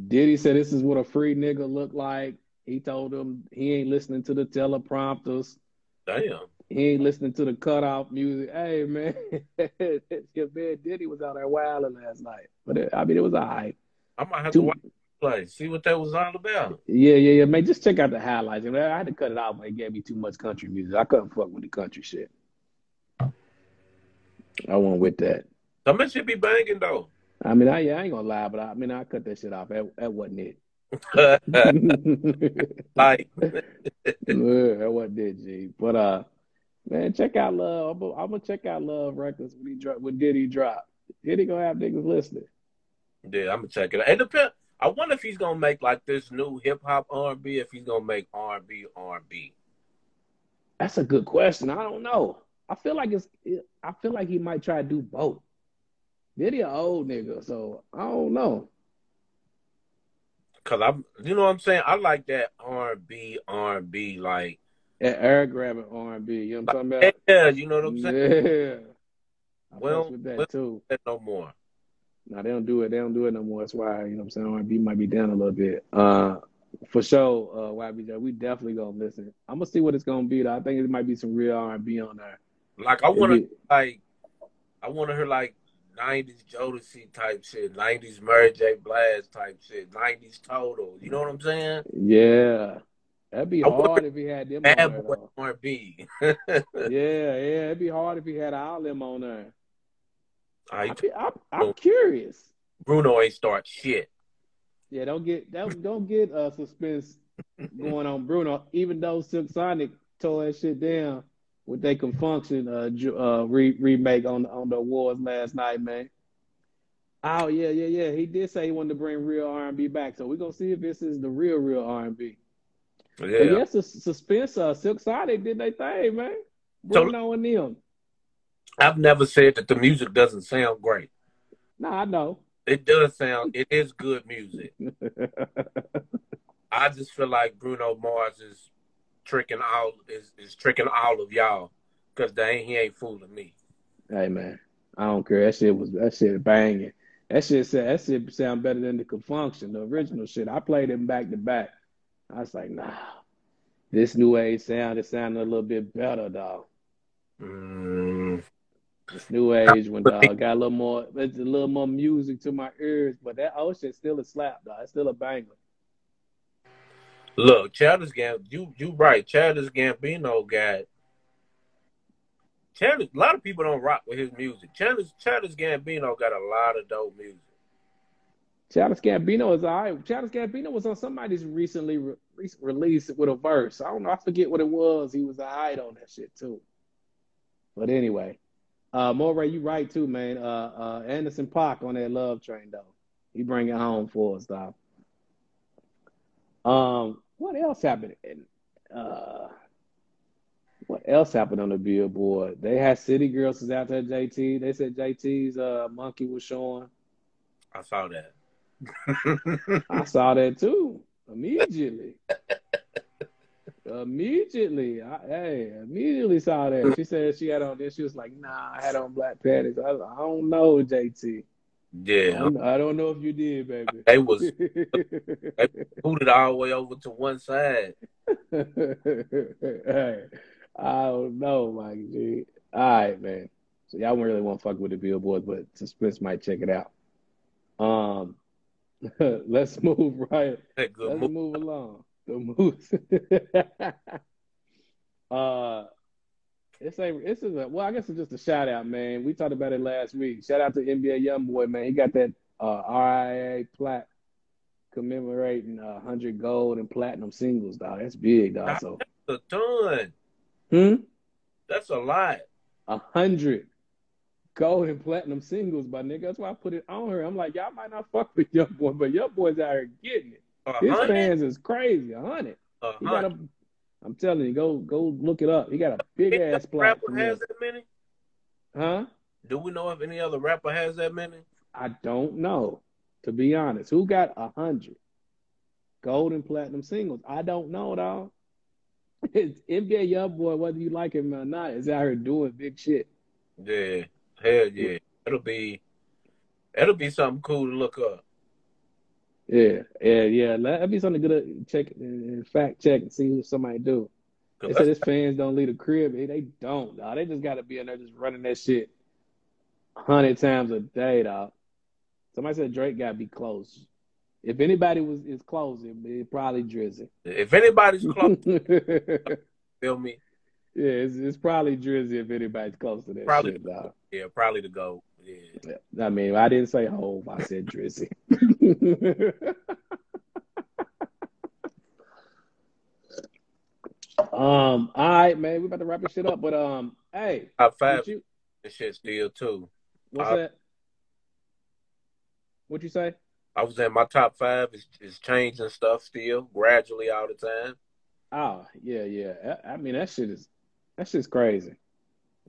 Diddy said this is what a free nigga look like. He told him he ain't listening to the teleprompters. Damn. He ain't listening to the cutoff music. Hey man, your man Diddy was out there wilding last night. But it, I mean, it was all right. I might have Two- to watch play, see what that was all about. Yeah, yeah, yeah, man. Just check out the highlights. I, mean, I had to cut it out when it gave me too much country music. I couldn't fuck with the country shit. I went with that. Some of shit be banging though. I mean, I, yeah, I ain't gonna lie, but I, I mean, I cut that shit off. That, that wasn't it. like, that wasn't it, G. But uh, man, check out Love. I'm gonna, I'm gonna check out Love Records when he drop. When Diddy drop, Diddy gonna have niggas listening. yeah, I'm gonna check it out. It depends. I wonder if he's gonna make like this new hip hop R&B. If he's gonna make R&B R&B. That's a good question. I don't know. I feel like it's. It, I feel like he might try to do both. Diddy an old nigga, so I don't know. Cause I'm, you know what I'm saying. I like that R&B R&B like, And air grabbing R and B. You know what I'm talking about? yeah, you know what I'm saying. Yeah. I Well, with that well- too. No more. No, they don't do it. They don't do it no more. That's why you know what I'm saying. R and B might be down a little bit. Uh, for sure. Uh, YBJ, we definitely gonna listen. I'm gonna see what it's gonna be. Though. I think it might be some real R and B on there. Like I want to like, I want to hear like '90s Jodeci type shit, '90s Mary J. Blige type shit, '90s Total. You know what I'm saying? Yeah, that'd be I hard if he had them on there. R&B. Yeah, yeah, it'd be hard if he had all them on there. I, I I'm, I'm curious. Bruno ain't start shit. Yeah, don't get don't don't get uh suspense going on Bruno. Even though Silk Sonic tore that shit down with their Con Funk Shun uh, uh re- remake on on the awards last night, man. Oh yeah, yeah, yeah. He did say he wanted to bring real R and B back, so we're gonna see if this is the real, real R and B. Yeah. But yes, the suspense. Uh, Silk Sonic did their thing, man. So- Bruno and them. I've never said that the music doesn't sound great. No, I know. It does sound. It is good music. I just feel like Bruno Mars is tricking all is, is tricking all of y'all because they ain't, he ain't fooling me. Hey man, I don't care. That shit was that shit banging. That shit said that shit sound better than the Con Funk Shun, the original shit. I played them back to back. I was like, nah, this new age sound it sounded a little bit better, dog. Mm, This new age one, dog, got a little more. It's a little more music to my ears, but that shit still a slap, dog. It's still a banger. look, Childish Gambino, you you right. Childish Gambino got. Childish, a lot of people don't rock with his music. Childish, Childish Gambino got a lot of dope music. Childish Gambino is alright. Childish Gambino was on somebody's recently re- re- released with a verse. I don't know. I forget what it was. He was alright on that shit too. But anyway, uh, Moray, you right too, man. Uh, uh, Anderson .Paak on that love train though. He bring it home for us, dog. Um, what else happened? Uh, what else happened on the billboard? They had City Girls was out there. JT. They said JT's uh monkey was showing. I saw that. I saw that too immediately. immediately, I, hey, immediately saw that. She said she had on this. She was like, "Nah, I had on black panties." I, I don't know, JT. I yeah, don't, I don't know if you did, baby. they was booted all the way over to one side. hey, I don't know, Mike G. All right, man. So y'all really want to fuck with the billboard, but suspense might check it out. Um, let's move right. Let's move. move along. The moose. uh, it's a this is a well, I guess it's just a shout out, man. We talked about it last week. Shout out to NBA YoungBoy, man. He got that uh, RIAA plaque commemorating uh, 100 gold and platinum singles, dog. That's big, dog. So, that's a ton. hmm, That's a lot. a hundred gold and platinum singles, my nigga. That's why I put it on her. I'm like, y'all might not fuck with Young Boy, but Young Boy's out here getting it. His fans is crazy. A hundred. He got a. I'm telling you, go go look it up. He got a big Any ass plaque. rapper has that many? Huh? Do we know if any other rapper has that many? I don't know. To be honest, who got a hundred gold and platinum singles? I don't know, dog. It's NBA YoungBoy, whether you like him or not, is out here doing big shit. Yeah, hell yeah. It'll be, it'll be something cool to look up. Yeah, yeah, yeah. That'd be something good to check and fact check and see what somebody do. They said his fans don't leave the crib. Eh, they don't, dog. They just got to be in there just running that shit hundred times a day, dog. Somebody said Drake got to be close. If anybody was is close, it, it probably Drizzy. If anybody's close, yeah, feel me? it's, it's probably Drizzy if anybody's close to that Probably. shit, dog. Yeah, probably the go. Yeah. Yeah. I mean, I didn't say Hove, I said Drizzy. um, all right, man, we about to wrap this shit up, but um, hey, Top five you and shit still too. what's Uh, that? What you say? I was in my top five is, is changing stuff still gradually all the time. Oh, yeah, yeah. I, I mean, that shit is that shit's crazy.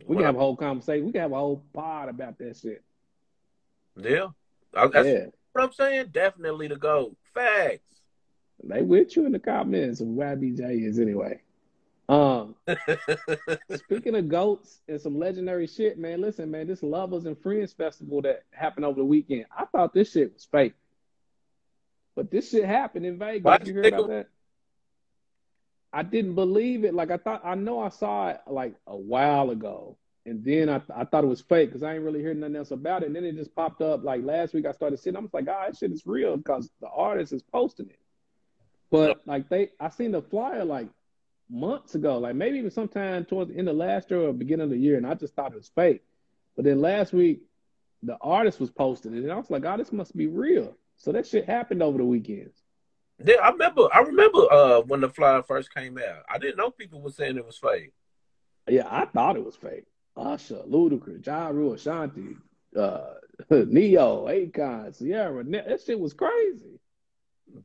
We can have a whole conversation. We can have a whole pod about that shit. Yeah, I, that's yeah, what I'm saying. Definitely the go. Facts. they with you in the comments of YBJ is anyway. Um, speaking of goats and some legendary shit, man. Listen, man, this Lovers and Friends festival that happened over the weekend. I thought this shit was fake, but this shit happened in Vegas. Why you think about that? I didn't believe it. Like I thought, I know I saw it like a while ago, and then I I thought it was fake because I ain't really heard nothing else about it. And then it just popped up like last week. I started seeing. I was like, ah, this shit is real because the artist is posting it. But like they, I seen the flyer like months ago, like maybe even sometime towards the end of last year or beginning of the year, and I just thought it was fake. But then last week, the artist was posting it, and I was like, oh, this must be real. So that shit happened over the weekends. Yeah, I remember. I remember uh, when the flyer first came out. I didn't know people were saying it was fake. Yeah, I thought it was fake. Usher, Ludacris, Ja Rule, Ashanti, uh, Ne-Yo, Akon, Ciara, that shit was crazy.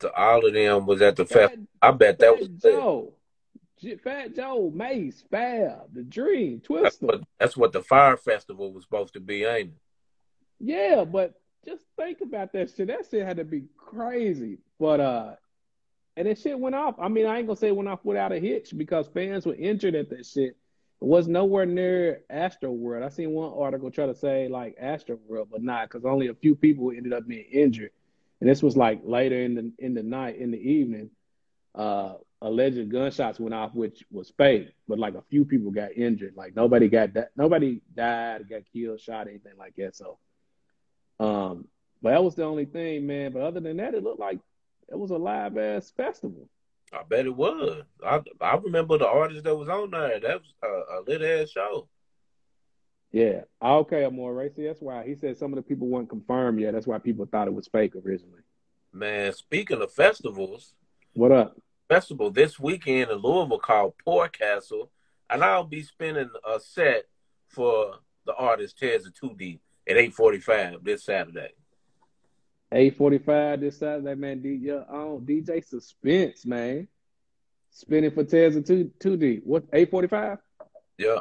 To all of them was at the Fat, festival. I bet that was. Joe, J- Fat Joe, Mase, Fab, The Dream, That's Twista. what, that's what the Fyre festival was supposed to be, ain't it? Yeah, but just think about that shit. That shit had to be crazy. But uh and that shit went off. I mean, I ain't gonna say it went off without a hitch because fans were injured at that shit. It was nowhere near Astroworld. I seen one article try to say like Astro World, but not because only a few people ended up being injured, and this was like later in the in the night in the evening. Uh, alleged gunshots went off, which was fake, but like a few people got injured. Like nobody got that, nobody died, got killed, shot, anything like that. So, um, but that was the only thing, man. But other than that, it looked like it was a live ass festival. I bet it was. I I remember the artist that was on there. That was a, a lit ass show. Yeah. Okay, Amore. See, that's why he said some of the people weren't confirmed yet. That's why people thought it was fake originally. Man, speaking of festivals, What up? festival this weekend in Louisville called Poor Castle, and I'll be spinning a set for the artist Tez 2D at 8:45 this Saturday. Eight forty five this Saturday, man. DJ on DJ Suspense, man. Spinning for Tez and two two D. What eight forty five? Yeah.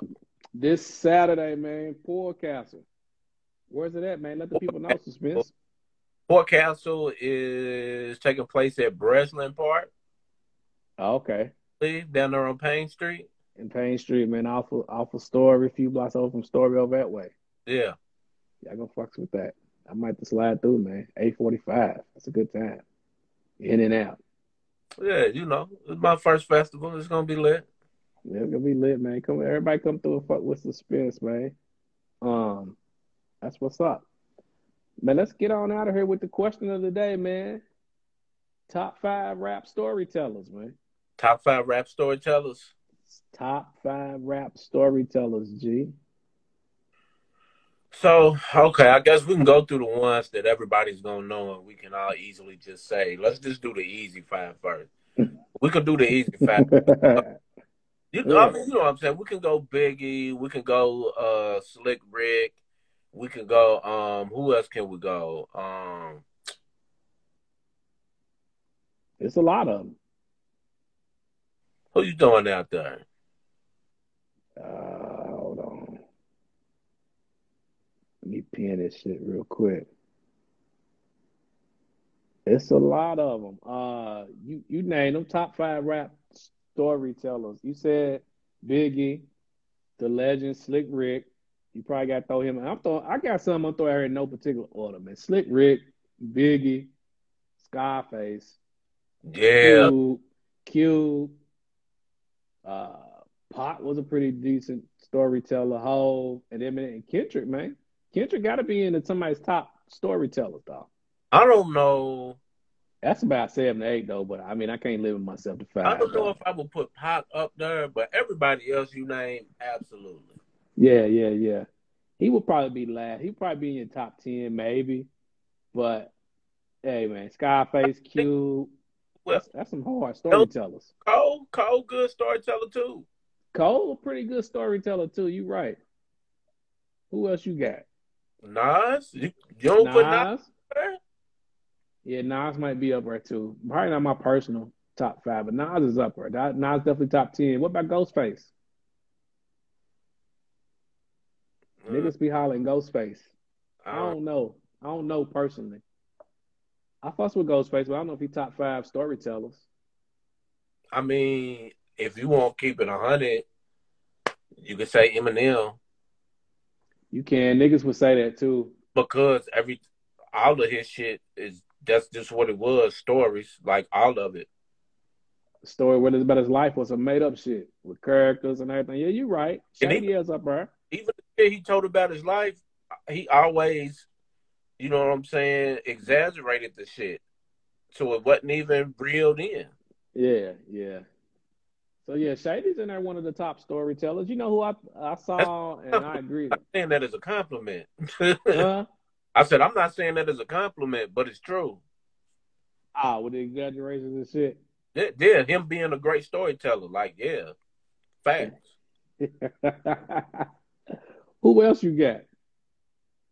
This Saturday, man. Poor Castle. Where's it at, man? Let the people know Suspense. Port Castle is taking place at Breslin Park, okay. down there on Payne Street. In Payne Street, man. Off of off of Story, a few blocks over from Story over that way. Yeah. Y'all gonna fucks with that. I might just slide through, man. Eight forty five. That's a good time. In and out. Yeah, you know, it's my first festival. It's gonna be lit. Yeah, it's gonna be lit, man. Come everybody come through and fuck with suspense, man. Um, that's what's up. Man, let's get on out of here with the question of the day, man. Top five rap storytellers, man. Top five rap storytellers. Top five rap storytellers, G. So, okay, I guess we can go through the ones that everybody's gonna know and we can all easily just say, let's just do the easy five first. We can do the easy five. You know, I mean, you know what I'm saying? We can go Biggie, we can go uh Slick Rick, we can go um who else can we go? Um it's a lot of them. who you doing out there? Uh, hold on. Let me pin this shit real quick. It's a lot of them. Uh, you you named them top five rap storytellers. You said Biggie, the legend Slick Rick. You probably got to throw him. I'm throwing. I got some. I'm throwing here in no particular order, man. Slick Rick, Biggie, Scarface, Yeah. Cube, Cube. Uh, Pot was a pretty decent storyteller. Hove, and then and Kendrick, man. Kendrick got to be in somebody's top storytellers, though. I don't know. That's about seven to eight, though. But I mean, I can't limit myself to five. I don't know though. if I would put Pop up there, but everybody else you name, absolutely. Yeah, yeah, yeah. He would probably be last. He'd probably be in your top ten, maybe. But hey, man, Scarface, Cube. Well, That's, that's some hard storytellers. Cole, Cole, good storyteller too. Cole, a pretty good storyteller too. You right. Who else you got? Nas, you, you don't put Nas Nas. there? Yeah, Nas might be up there too. Probably not my personal top five, but Nas is up there. That- Nas definitely top ten. What about Ghostface? Uh, Niggas be hollering Ghostface. I I don't- know. I don't know personally. I fuss with Ghostface, but I don't know if he top five storytellers. I mean, if you want to keep it a hundred, you could say Eminem You can. Niggas would say that too. because every all of his shit is that's just what it was. Stories, like all of it. Story it's about his life was some made up shit with characters and everything. Yeah, you're right. Shady is up there. Even the shit he told about his life, he always, you know what I'm saying, exaggerated the shit, so it wasn't even reeled in. Yeah, yeah. So yeah, Shady's in there one of the top storytellers. You know who I I saw and I agree. I'm saying that as a compliment. Huh? I said I'm not saying that as a compliment, but it's true. Ah, with the exaggerations and shit. Yeah, yeah, him being a great storyteller, like yeah, facts. Who else you got?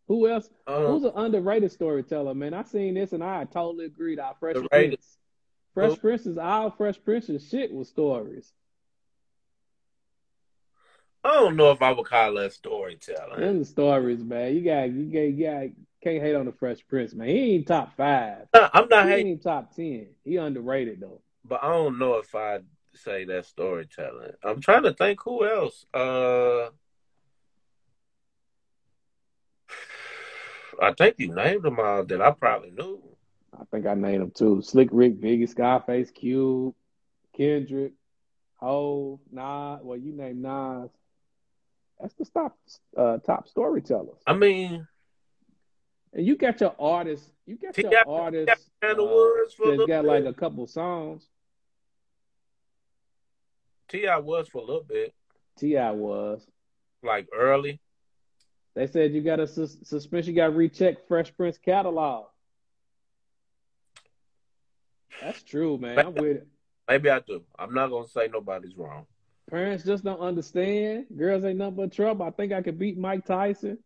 Who else? Um, Who's an underrated storyteller, man? I seen this and I totally agreed. Our Fresh Underrated. Prince. Fresh Who? Prince's all Fresh Prince's shit was stories. I don't know if I would call that storytelling. Them the stories, man. You got you got you got can't hate on the Fresh Prince, man. He ain't top five. Nah, I'm not He hating, ain't top ten. He underrated though. but I don't know if I say that storytelling. I'm trying to think who else. Uh, I think you named them all that I probably knew. I think I named them too. Slick Rick, Biggie, Scarface, Cube, Kendrick, Hove, Nas. Well, you named Nas. That's the top uh, top storytellers. I mean, and you got your artists. You got your artists got the uh, words for that got like bit. a couple songs. T.I. was for a little bit, T.I. was. like early. They said you got a sus- suspension. You got to recheck Fresh Prince catalog. That's true, man. I'm with it. Maybe I do. I'm not gonna say nobody's wrong. Parents just don't understand. Girls ain't nothing but trouble. I think I could beat Mike Tyson.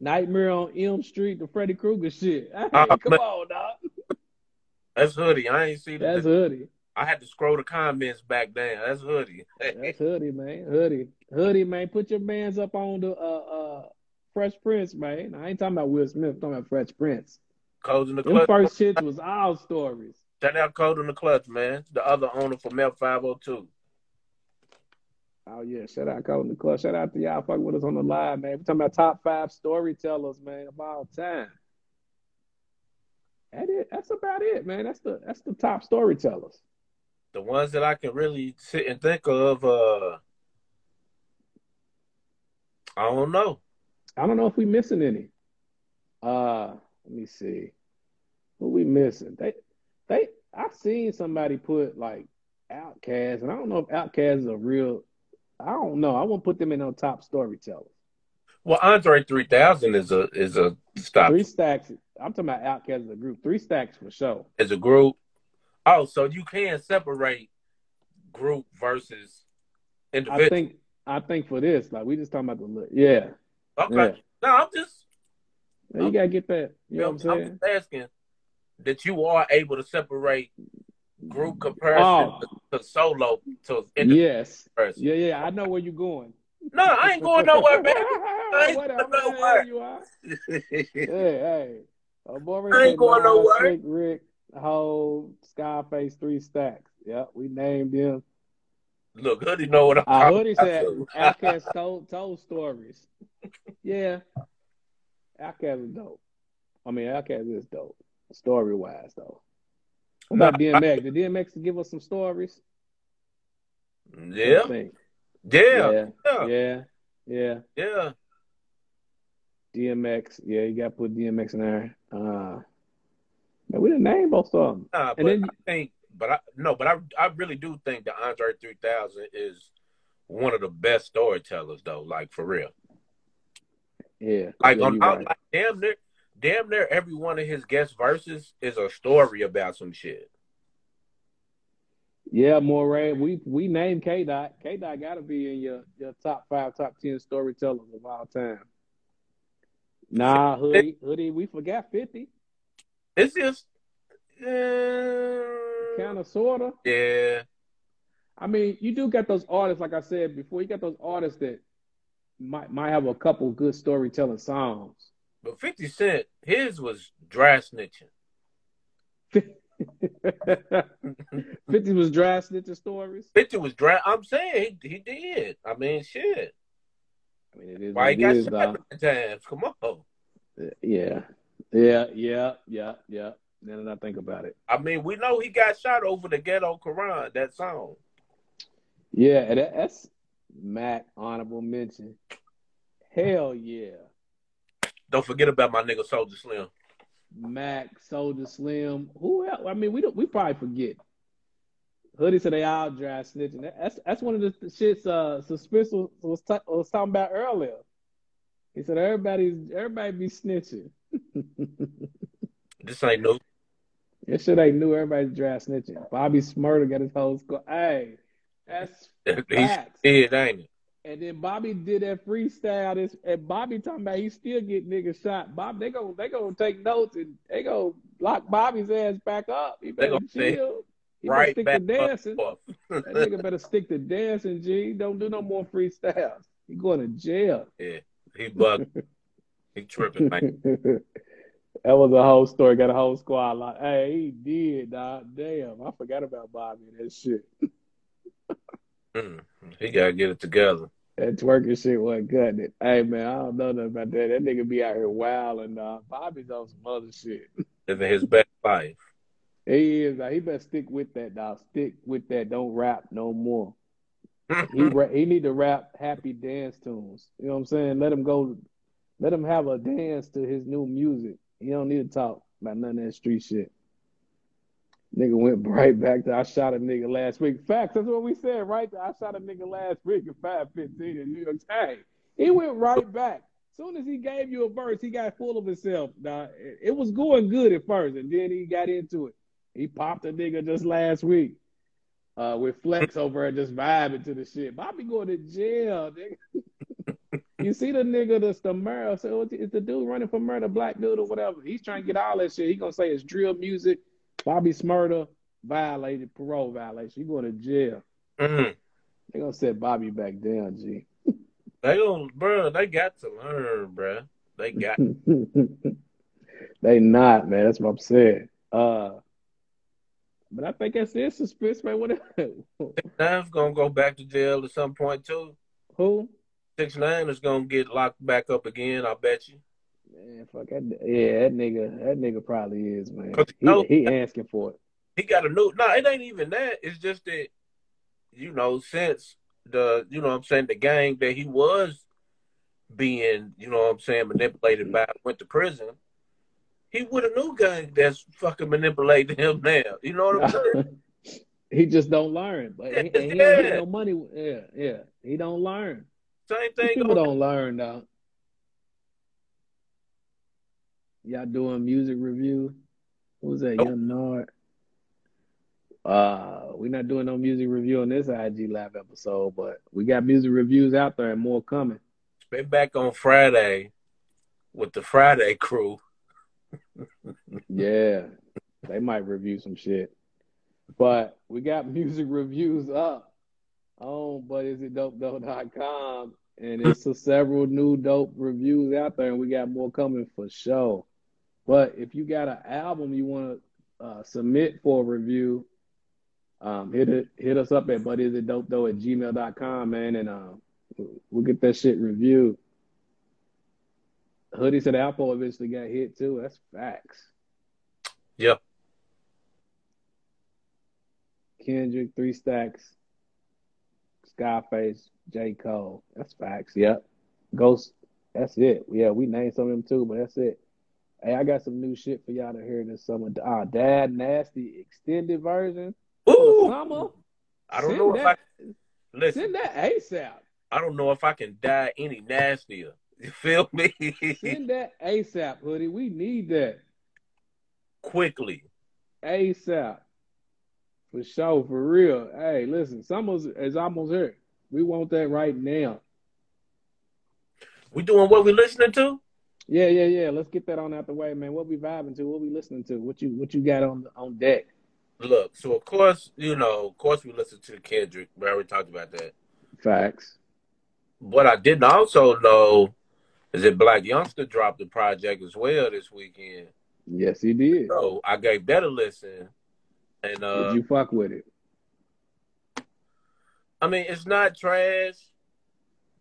Nightmare on Elm Street, the Freddy Krueger shit. Hey, Uh, come on, dog. That's hoodie. I ain't see That's hoodie. I had to scroll the comments back down. That's hoodie. That's hoodie, man. Hoodie, hoodie, man. Put your bands up on the uh uh Fresh Prince, man. I ain't talking about Will Smith. I'm talking about Fresh Prince. Closing in the Them first shits was all stories. Shout out Code in the clutch, man. The other owner for Mel 502. Oh yeah, shout out Code in the Clutch. Shout out to y'all fucking with us on the live, man. We're talking about top five storytellers, man, of all time. That it. That's about it, man. That's the that's the top storytellers. The ones that I can really sit and think of, uh, I don't know. I don't know if we missing any. Uh, let me see. Who we missing? They they I've seen somebody put like OutKast, and I don't know if OutKast is a real I don't know. I won't put them in on top storytellers. Well, Andre 3000 is a is a stop Three stacks. I'm talking about OutKast as a group. Three stacks for sure. as a group. Oh, so you can separate group versus individual. I think I think for this, like we just talking about the look. Yeah. okay. yeah. No, I'm just you gotta get that. You know I'm, what I'm saying? just asking that you are able to separate group oh. comparison Oh. to, to solo to Yes. person. Yeah, yeah. I know where you're going. No, I ain't going nowhere, man. I ain't Whatever, going nowhere. you are. Hey, hey. Oh, boy, I ain't going nowhere. Slick Rick, Hove, Scarface, three stacks. Yep, we named them. Look, Hoodie know what I'm uh, already about. said too. OutKast told told stories. Yeah, OutKast is dope. I mean, OutKast is dope, story wise though. What about DMX? Did DMX give us some stories? Yeah, yeah, yeah, yeah, yeah, yeah. yeah. DMX. Yeah, you got to put DMX in there. Uh, man, we didn't name most of them. Nah, but And then- I think, but I no, but I I really do think that Andre 3000 is one of the best storytellers, though. Like for real. Yeah, Like yeah, on I'm right. like, damn near, damn near every one of his guest verses is a story about some shit. Yeah, Moray. We we named K Dot. K Dot got to be in your your top five, top ten storytellers of all time. Nah, hoodie, hoodie. We forgot fifty. It's just, uh, Kind of, sorta. yeah. I mean, you do got those artists, like I said before. You got those artists that might might have a couple good storytelling songs. But 50 Cent, his was dry snitching. Fifty was dry snitching stories. 50 was dry. I'm saying he, he did. I mean, shit. I mean, it is Why he got is, shot times? Come on. Yeah, yeah, yeah, yeah, yeah. Now that I think about it, I mean, we know he got shot over the ghetto Quran, that song. yeah, that, that's Mac honorable mention. Hell yeah, Don't forget about my nigga Soulja Slim. Mac, Soulja Slim. Who else? I mean, we don't. We probably forget. Hoodie said they all dry snitching. That's that's one of the shits. Uh, Suspense was was, ta- was talking about earlier. He said everybody's everybody be snitching. This ain't new. This shit ain't new. Everybody's dry snitching. Bobby Shmurda got his whole squad. Hey, that's He's facts. did, ain't it? And then Bobby did that freestyle. This and Bobby talking about he still get niggas shot. Bob, they go they gonna take notes and they go lock Bobby's ass back up. He better chill. He Right better back stick to dancing. That nigga better stick to dancing. G, don't do no more freestyles. He going to jail. Yeah, he bugged. he tripping, man. That was a whole story. Got a whole squad like, hey, he did, dog. Damn, I forgot about Bobby and that shit. Mm, he gotta get it together. That twerking shit wasn't cutting it. Hey man, I don't know nothing about that. That nigga be out here wilding, dog. Bobby's on some other shit. Living his best life. He is. Like, he better stick with that, dog. Stick with that. Don't rap no more. He ra- he need to rap happy dance tunes. You know what I'm saying? Let him go. Let him have a dance to his new music. He don't need to talk about none of that street shit. Nigga went right back to I shot a nigga last week. Facts. That's what we said, right? I shot a nigga last week at 515 in New York. Hey, he went right back. Soon as he gave you a verse, he got full of himself. Nah, it, was going good at first, and then he got into it. He popped a nigga just last week uh, with Flex over there just vibing to the shit. Bobby going to jail, nigga. you see the nigga that's the murder. So it's the dude running for murder, black dude or whatever. He's trying to get all that shit. He gonna say it's drill music. Bobby Shmurda violated parole violation. He going to jail. Mhm. They gonna set Bobby back down, G. They don't, bro. They got to learn, bro. They got. they not, man. That's what I'm saying. Uh, but I think that's it. Suspense, man. What? Nine's gonna go back to jail at some point too. Who? Six nine is gonna get locked back up again. I bet you. Man, fuck that. Yeah, that nigga. That nigga probably is, man. He, no- he asking for it. He got a new. No, it ain't even that. It's just that, you know, since the, you know, what I'm saying the gang that he was being, you know, what I'm saying manipulated by went to prison. He with a new gang that's fucking manipulating him now. You know what I'm saying? he just don't learn. But he, and he ain't Yeah. no money. Yeah, yeah. He don't learn. Same thing. People don't learn, though. Y'all doing music review? What was that, Nope. Young Nard? Uh, we're not doing no music review on this IG Live episode, but we got music reviews out there and more coming. been back on Friday with the Friday crew. Yeah, they might review some shit. But we got music reviews up on butisitdopedope.com and it's a several new dope reviews out there and we got more coming for sure. But if you got an album you want to uh, submit for a review, um, hit it hit us up at butisitdopedope at gmail.com, man, and um, we'll get that shit reviewed. Hoodie said Apple eventually got hit too. That's facts. Yeah. Kendrick, Three Stacks, Scarface, J. Cole. That's facts. Yep. Ghost. That's it. Yeah, we named some of them too, but that's it. Hey, I got some new shit for y'all to hear this summer. Ah, Dad Nasty extended version Ooh, summer. I don't Send know if I that, listen. send that ASAP. I don't know if I can die any nastier. You feel me? Send that ASAP, hoodie. We need that Quickly. ASAP. For sure, for real. Hey, listen, summer is almost here. We want that right now. We doing what we listening to? Yeah, yeah, yeah. Let's get that on out the way, man. What we vibing to? What we listening to? What you what you got on on deck? Look, so of course, you know, of course we listen to Kendrick. We already talked about that. Facts. What I didn't also know is that Blac Youngsta dropped the project as well this weekend. Yes, he did. So I gave that a listen. And uh Did you fuck with it? I mean it's not trash,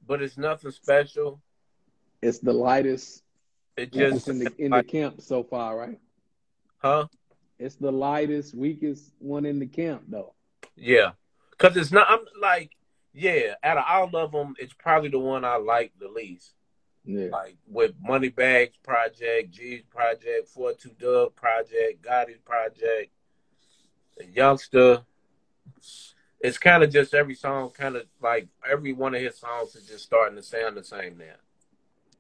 but it's nothing special. It's the lightest It just in the in the camp so far, right? huh? It's the lightest, weakest one in the camp, though. Yeah, because it's not. I'm like, yeah. Out of all of them, it's probably the one I like the least. Yeah. Like with Moneybagg Project, G's Project, Four Two Dub Project, Gotti's Project, the Youngsta. It's kind of just every song, kind of like every one of his songs is just starting to sound the same now.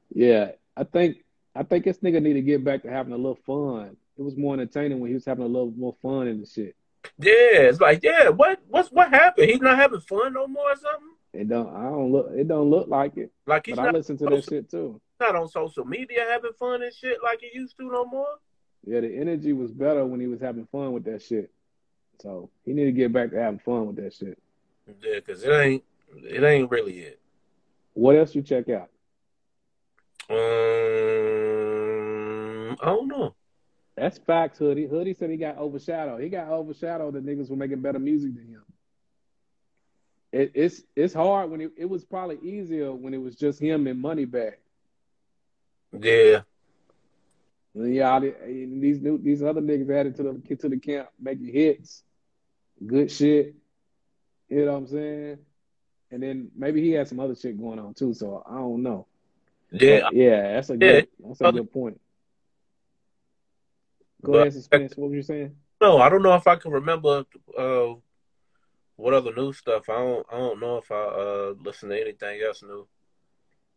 Yeah. I think I think this nigga need to get back to having a little fun. It was more entertaining when he was having a little more fun in the shit. Yeah, it's like, yeah, what, what's what happened? He's not having fun no more or something. It don't I don't look it don't look like it. Like he's But I not, listen to that shit too. not on social media having fun and shit like he used to no more. Yeah, the energy was better when he was having fun with that shit. So he need to get back to having fun with that shit. Yeah, because it ain't it ain't really it. What else you check out? Um, I don't know. That's facts, Hoodie. Hoodie said he got overshadowed. He got overshadowed. The niggas were making better music than him. It, it's it's hard when it, it was probably easier when it was just him and Moneybagg. Yeah. And yeah, these new these other niggas added to the to the camp making hits, good shit. You know what I'm saying? And then maybe he had some other shit going on too. So I don't know. Yeah. But yeah, that's a Yeah. good that's a good point. Go But- ahead, suspense. What were you saying? No, I don't know if I can remember uh, what other new stuff. I don't. I don't know if I uh, listen to anything else new.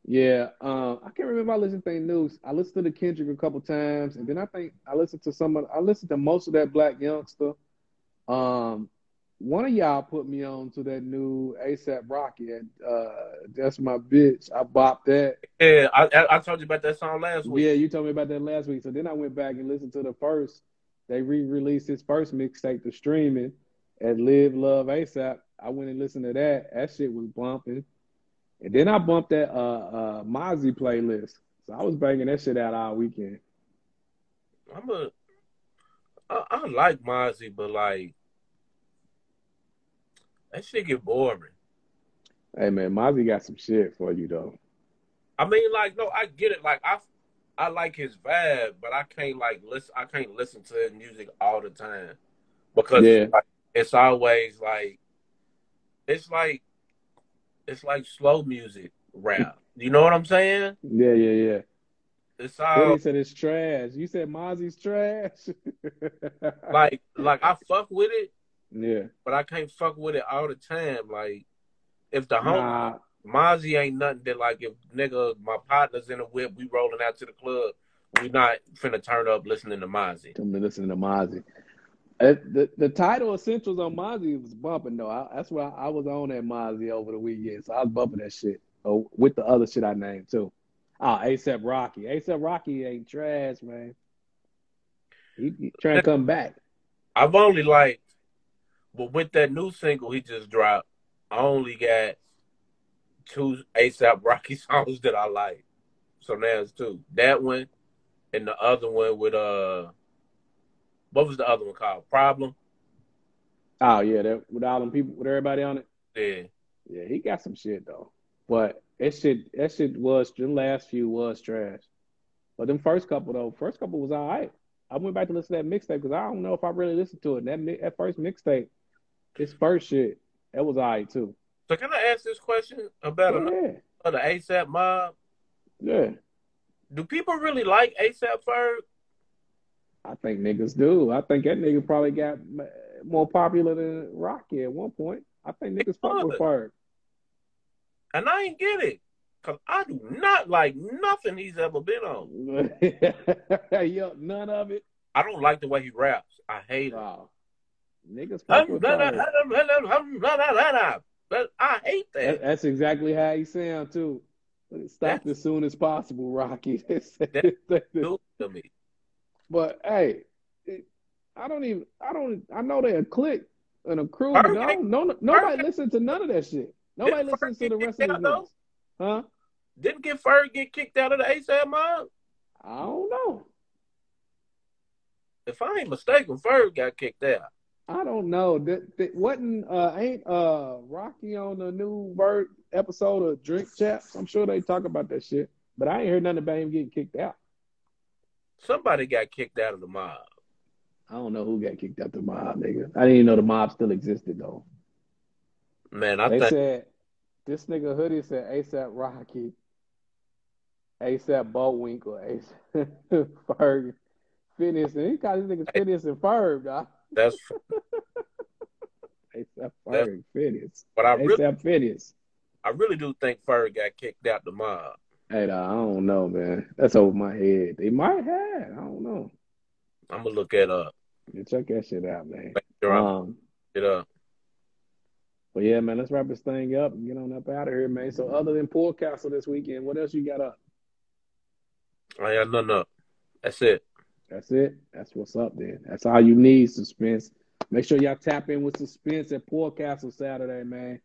Yeah, um, I can't remember. I listened to news. I listened to the Kendrick a couple times, and then I think I listened to some. Of, I listened to most of that Blac Youngsta. Um, one of y'all put me on to that new ASAP Rocky, and uh, that's my bitch. I bopped that. Yeah, I I, I told you about that song last week. Yeah, you told me about that last week. So then I went back and listened to the first. They re-released his first mixtape to streaming at Live Love ASAP. I went and listened to that. That shit was bumping. And then I bumped that uh uh Mozzy playlist. So I was banging that shit out all weekend. I'm a. I, I like Mozzy, but like that shit get boring. Hey man, Mozzy got some shit for you though. I mean, like, no, I get it. Like, I, I like his vibe, but I can't like listen. I can't listen to his music all the time because Yeah. it's, like, it's always like, it's like, it's like slow music rap. You know what I'm saying? Yeah, yeah, yeah. It's all he said it's trash. You said Mozzy's trash. like, like I fuck with it, yeah. but I can't fuck with it all the time. Like, if the home Nah, Mozzy ain't nothing that like if nigga my partner's in a whip, we rolling out to the club, we not finna turn up listening to Mozzy. I'm listening to Mozzy. The the title Essentials on Mozzy was bumping though. I, that's why I was on that Mozzy over the weekend, so I was bumping that shit. Oh, with the other shit I named too. Ah, ASAP Rocky. ASAP Rocky ain't trash, man. He, he trying to come back. I've only liked, but with that new single he just dropped, I only got two ASAP Rocky songs that I like. So now it's two. That one and the other one with uh, what was the other one called? Problem. Oh yeah, that, with all them people, with everybody on it. Yeah, Yeah, he got some shit though. But that shit, that shit was the last few was trash. But them first couple though, first couple was all right. I went back to listen to that mixtape because I don't know if I really listened to it. That that first mixtape, his first shit, that was all right too. So can I ask this question about another Yeah, the ASAP mob? yeah. Do people really like ASAP Ferg? I think niggas do. I think that nigga probably got more popular than Rocky at one point. I think niggas fuck with Ferg. And I ain't get it. Cause I do not like nothing he's ever been on. None of it. I don't like the way he raps. I hate it. Wow. Niggas fuck with Ferg. But I hate That, that. that's exactly how he sound too. But stop as soon as possible, Rocky. Dude to me. but hey, it, I don't even. I don't. I know they're a clique and a crew. No, no, nobody listens to none of that shit. Nobody listens Ferg to the rest of the niggas. Huh? Didn't get Ferg get kicked out of the ASAP mob? I don't know. If I ain't mistaken, Ferg got kicked out. I don't know. That, that wasn't uh ain't uh Rocky on the new Bird episode of Drink Champs. I'm sure they talk about that shit. But I ain't heard nothing about him getting kicked out. Somebody got kicked out of the mob. I don't know who got kicked out of the mob, nigga. I didn't even know the mob still existed though. Man, I they think said this nigga hoodie said ASAP Rocky, ASAP Bullwinkle, ASAP Ferg, Phineas, and he called this nigga Phineas and Ferg, dog. That's ASAP Ferg, Phineas, but I really Phineas. I really do think Ferg got kicked out the mob. Hey, I don't know, man. That's over my head. They might have. I don't know. I'm gonna look it up. Yeah, check that shit out, man. Make sure Um, it up. but yeah, man, let's wrap this thing up and get on up out of here, man. So, other than Poor Castle this weekend, what else you got up? I got nothing up. That's it. That's it. That's what's up then. That's all you need, suspense. Make sure y'all tap in with suspense at Poor Castle Saturday, man.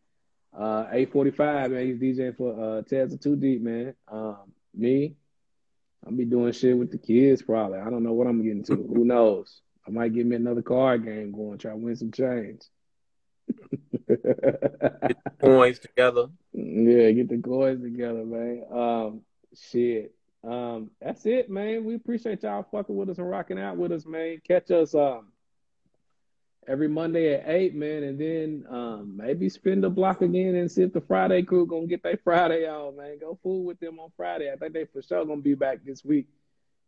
Uh, 845, man. He's DJing for uh Ted's a Too Deep, man. Um, me, I'll be doing shit with the kids probably. I don't know what I'm getting to. Who knows? I might get me another card game going, try to win some change. Coins together. Yeah, get the coins together, man. Um, shit. Um, that's it, man. We appreciate y'all fucking with us and rocking out with us, man. Catch us um every Monday at eight, man, and then um maybe spin the block again and see if the Friday crew gonna get their Friday on, man. Go fool with them on Friday. I think they for sure gonna be back this week,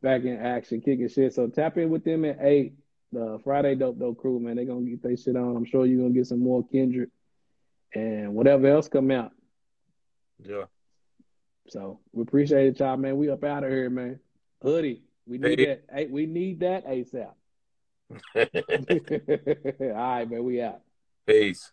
back in action, kicking shit. So tap in with them at eight. The Friday dope dope crew, man. They gonna get their shit on. I'm sure you're gonna get some more Kendrick and whatever else come out. Yeah. So we appreciate it, y'all, man. We up out of here, man. Hoodie, we need Hey. that. Hey, we need that ASAP. All right, man. We out. Peace.